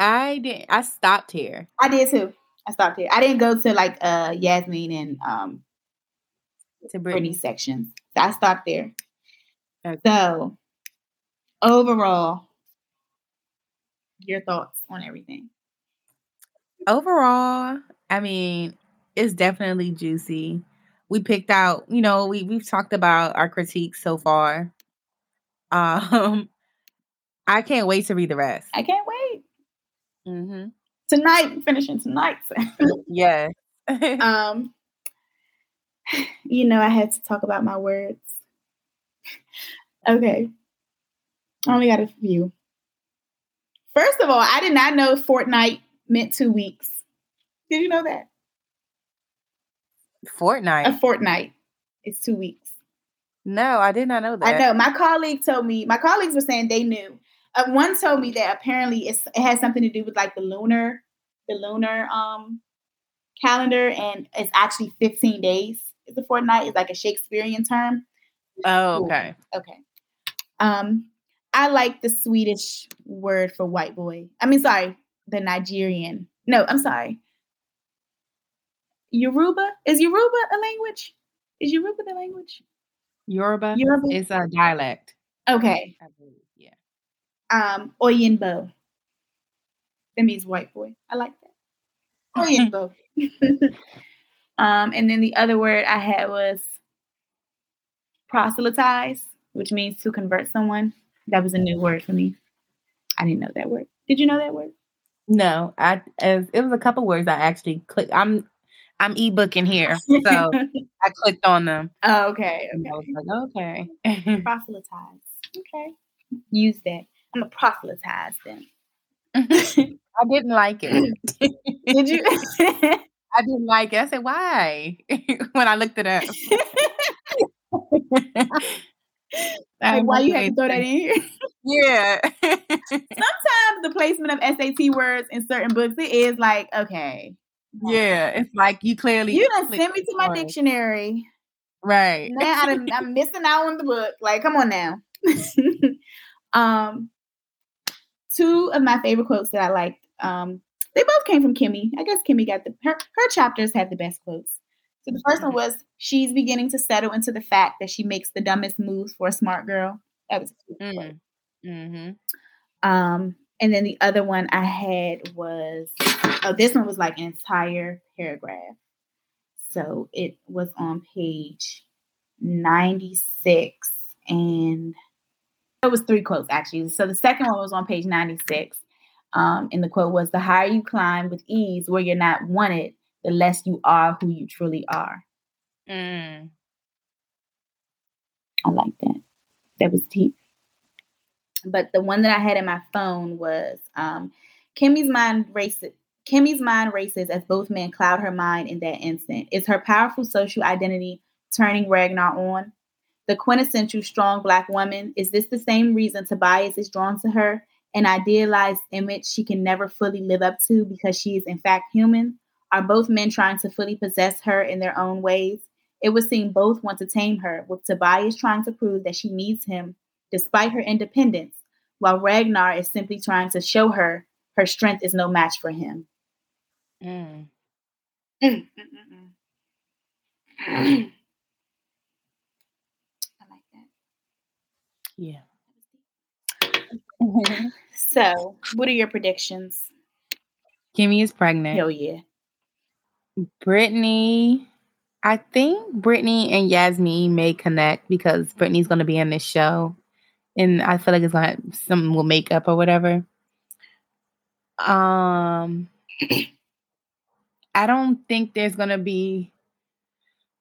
I did I stopped here. I did too. I stopped here. I didn't go to like uh Yasmiin and um to Brittany sections. So I stopped there. Okay. So overall, your thoughts on everything. Overall, I mean, it's definitely juicy. We picked out, you know, we we've talked about our critiques so far. Um I can't wait to read the rest. I can't wait. Mm-hmm. Tonight, finishing tonight. yeah. um, you know, I had to talk about my words. okay. I only got a few. First of all, I did not know fortnight meant two weeks. Did you know that? Fortnight. A fortnight is two weeks. No, I did not know that. I know. My colleague told me. My colleagues were saying they knew. Uh, one told me that apparently it has something to do with like the lunar, the lunar um calendar, and it's actually 15 days. Is a fortnight. It's like a Shakespearean term. Oh, okay. Okay. Um, I like the Swedish word for white boy. I mean, sorry, the Nigerian. No, I'm sorry. Yoruba is Yoruba a language? Is Yoruba the language? Yoruba, Yoruba is a dialect. Okay. I believe, yeah. Um, Oyinbo. That means white boy. I like that. Oyinbo. um, and then the other word I had was proselytize, which means to convert someone. That was a new word for me. I didn't know that word. Did you know that word? No, I as it was a couple words I actually clicked. I'm I'm ebooking here, so I clicked on them. Oh, okay. okay. I was like, okay. proselytize. Okay. Use that. I'm gonna proselytize them. I didn't like it. Did you? I didn't like it. I said, why? when I looked it up. like, why you have to throw that in here? Yeah. Sometimes the placement of SAT words in certain books, it is like, okay. Yeah, it's like you clearly you done send me to my dictionary. Right. Now I am missing out on the book. Like, come on now. um, two of my favorite quotes that I liked. Um, they both came from Kemi. I guess Kemi got the her her chapters had the best quotes. So the first one was she's beginning to settle into the fact that she makes the dumbest moves for a smart girl. That was mm. mm-hmm. Um, and then the other one I had was oh, this one was like an entire paragraph. So it was on page 96 and it was three quotes actually. So the second one was on page 96. Um, and the quote was the higher you climb with ease where you're not wanted, the less you are who you truly are. Mm. I like that. That was deep. But the one that I had in my phone was um, Kemi's mind races. Kemi's mind races as both men cloud her mind in that instant. Is her powerful social identity turning Ragnar on? The quintessential strong black woman, is this the same reason Tobias is drawn to her? An idealized image she can never fully live up to because she is in fact human? Are both men trying to fully possess her in their own ways? It would seem both want to tame her, with Tobias trying to prove that she needs him despite her independence, while Ragnar is simply trying to show her her strength is no match for him. Mm. Mm, mm, mm, mm. I like that. Yeah. so, what are your predictions? Kemi is pregnant. Hell yeah. Brittany, I think Brittany and Yasmiin may connect because Brittany's going to be in this show, and I feel like it's like something will make up or whatever. Um, I don't think there's going to be.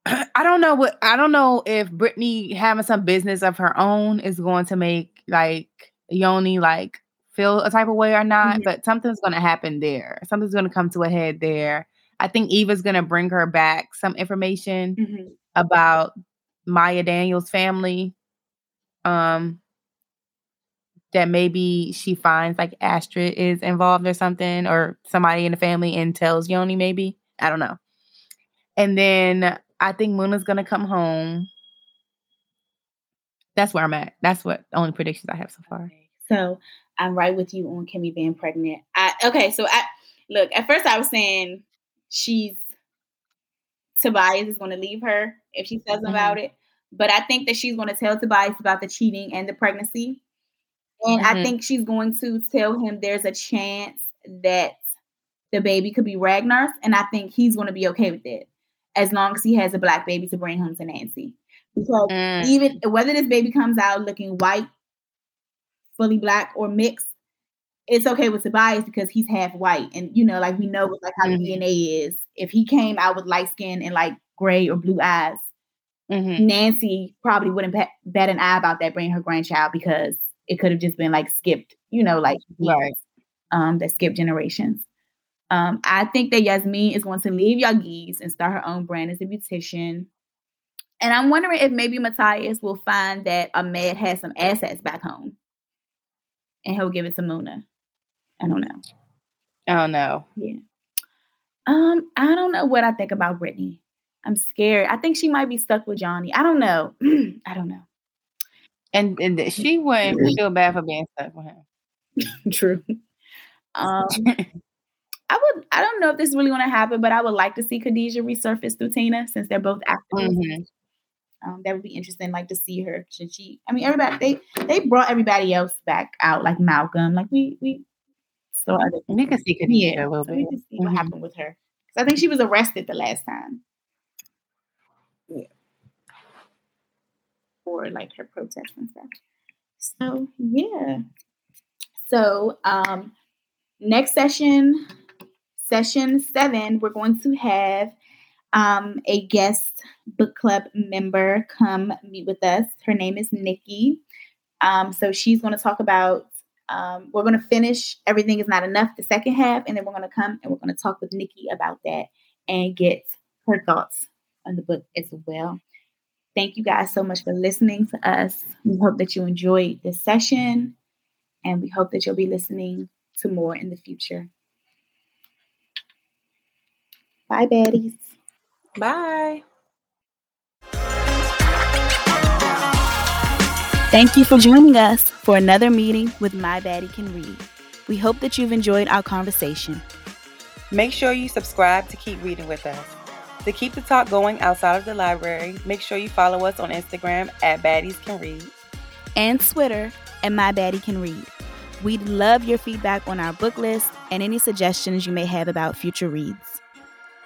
I don't know what I don't know if Brittany having some business of her own is going to make like Jonny like feel a type of way or not, mm-hmm. but something's going to happen there. Something's going to come to a head there I think Eva's going to bring her back some information mm-hmm. about Maya Daniels' family. Um, that maybe she finds like Astrid is involved or something, or somebody in the family and tells Jonny maybe. I don't know. And then I think Muna's gonna come home. That's where I'm at. That's what the only predictions I have so far. So I'm right with you on Kemi being pregnant. I okay, so I look at first I was saying she's Tobias is going to leave her if she says mm-hmm. about it, but I think that she's going to tell Tobias about the cheating and the pregnancy, and mm-hmm. I think she's going to tell him there's a chance that the baby could be Ragnar's, and I think he's going to be okay with it as long as he has a black baby to bring home to Nancy. Because mm. even whether this baby comes out looking white, fully black, or mixed, it's okay with Tobias because he's half white, and you know, like we know, like how mm-hmm. DNA is. If he came out with light skin and like gray or blue eyes, mm-hmm. Nancy probably wouldn't bet, bet an eye about that bringing her grandchild because it could have just been like skipped, you know, like right. um, that skipped generations. Um, I think that Yasmiin is going to leave Yagiz and start her own brand as a beautician. And I'm wondering if maybe Matthias will find that Ahmed has some assets back home and he'll give it to Muna. I don't know. I don't know. Yeah. Um, I don't know what I think about Brittany. I'm scared. I think she might be stuck with Jonny. I don't know. I don't know. And and she wouldn't feel bad for being stuck with him. True. Um I would. I don't know if this is really going to happen, but I would like to see Khadijah resurface through Tina since they're both actors. Mm-hmm. Um, that would be interesting, like to see her. Should she? I mean, everybody they they brought everybody else back out, like Malcolm. Like we we so other we can see Khadijah yeah, a little so bit. We can see mm-hmm. what happened with her. Because I think she was arrested the last time. Yeah. For like her protests and stuff. So yeah. So um next session session seven, we're going to have um, a guest book club member come meet with us. Her name is Nikki. Um, so she's going to talk about, um, we're going to finish Everything is Not Enough, the second half, and then we're going to come and we're going to talk with Nikki about that and get her thoughts on the book as well. Thank you guys so much for listening to us. We hope that you enjoyed this session and we hope that you'll be listening to more in the future. Bye, baddies. Bye. Thank you for joining us for another meeting with My Baddie Can Read. We hope that you've enjoyed our conversation. Make sure you subscribe to keep reading with us. To keep the talk going outside of the library, make sure you follow us on Instagram at Baddies Can Read and Twitter at My Baddie Can Read. We'd love your feedback on our book list and any suggestions you may have about future reads.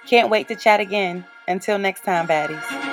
Can't wait to chat again. Until next time, baddies.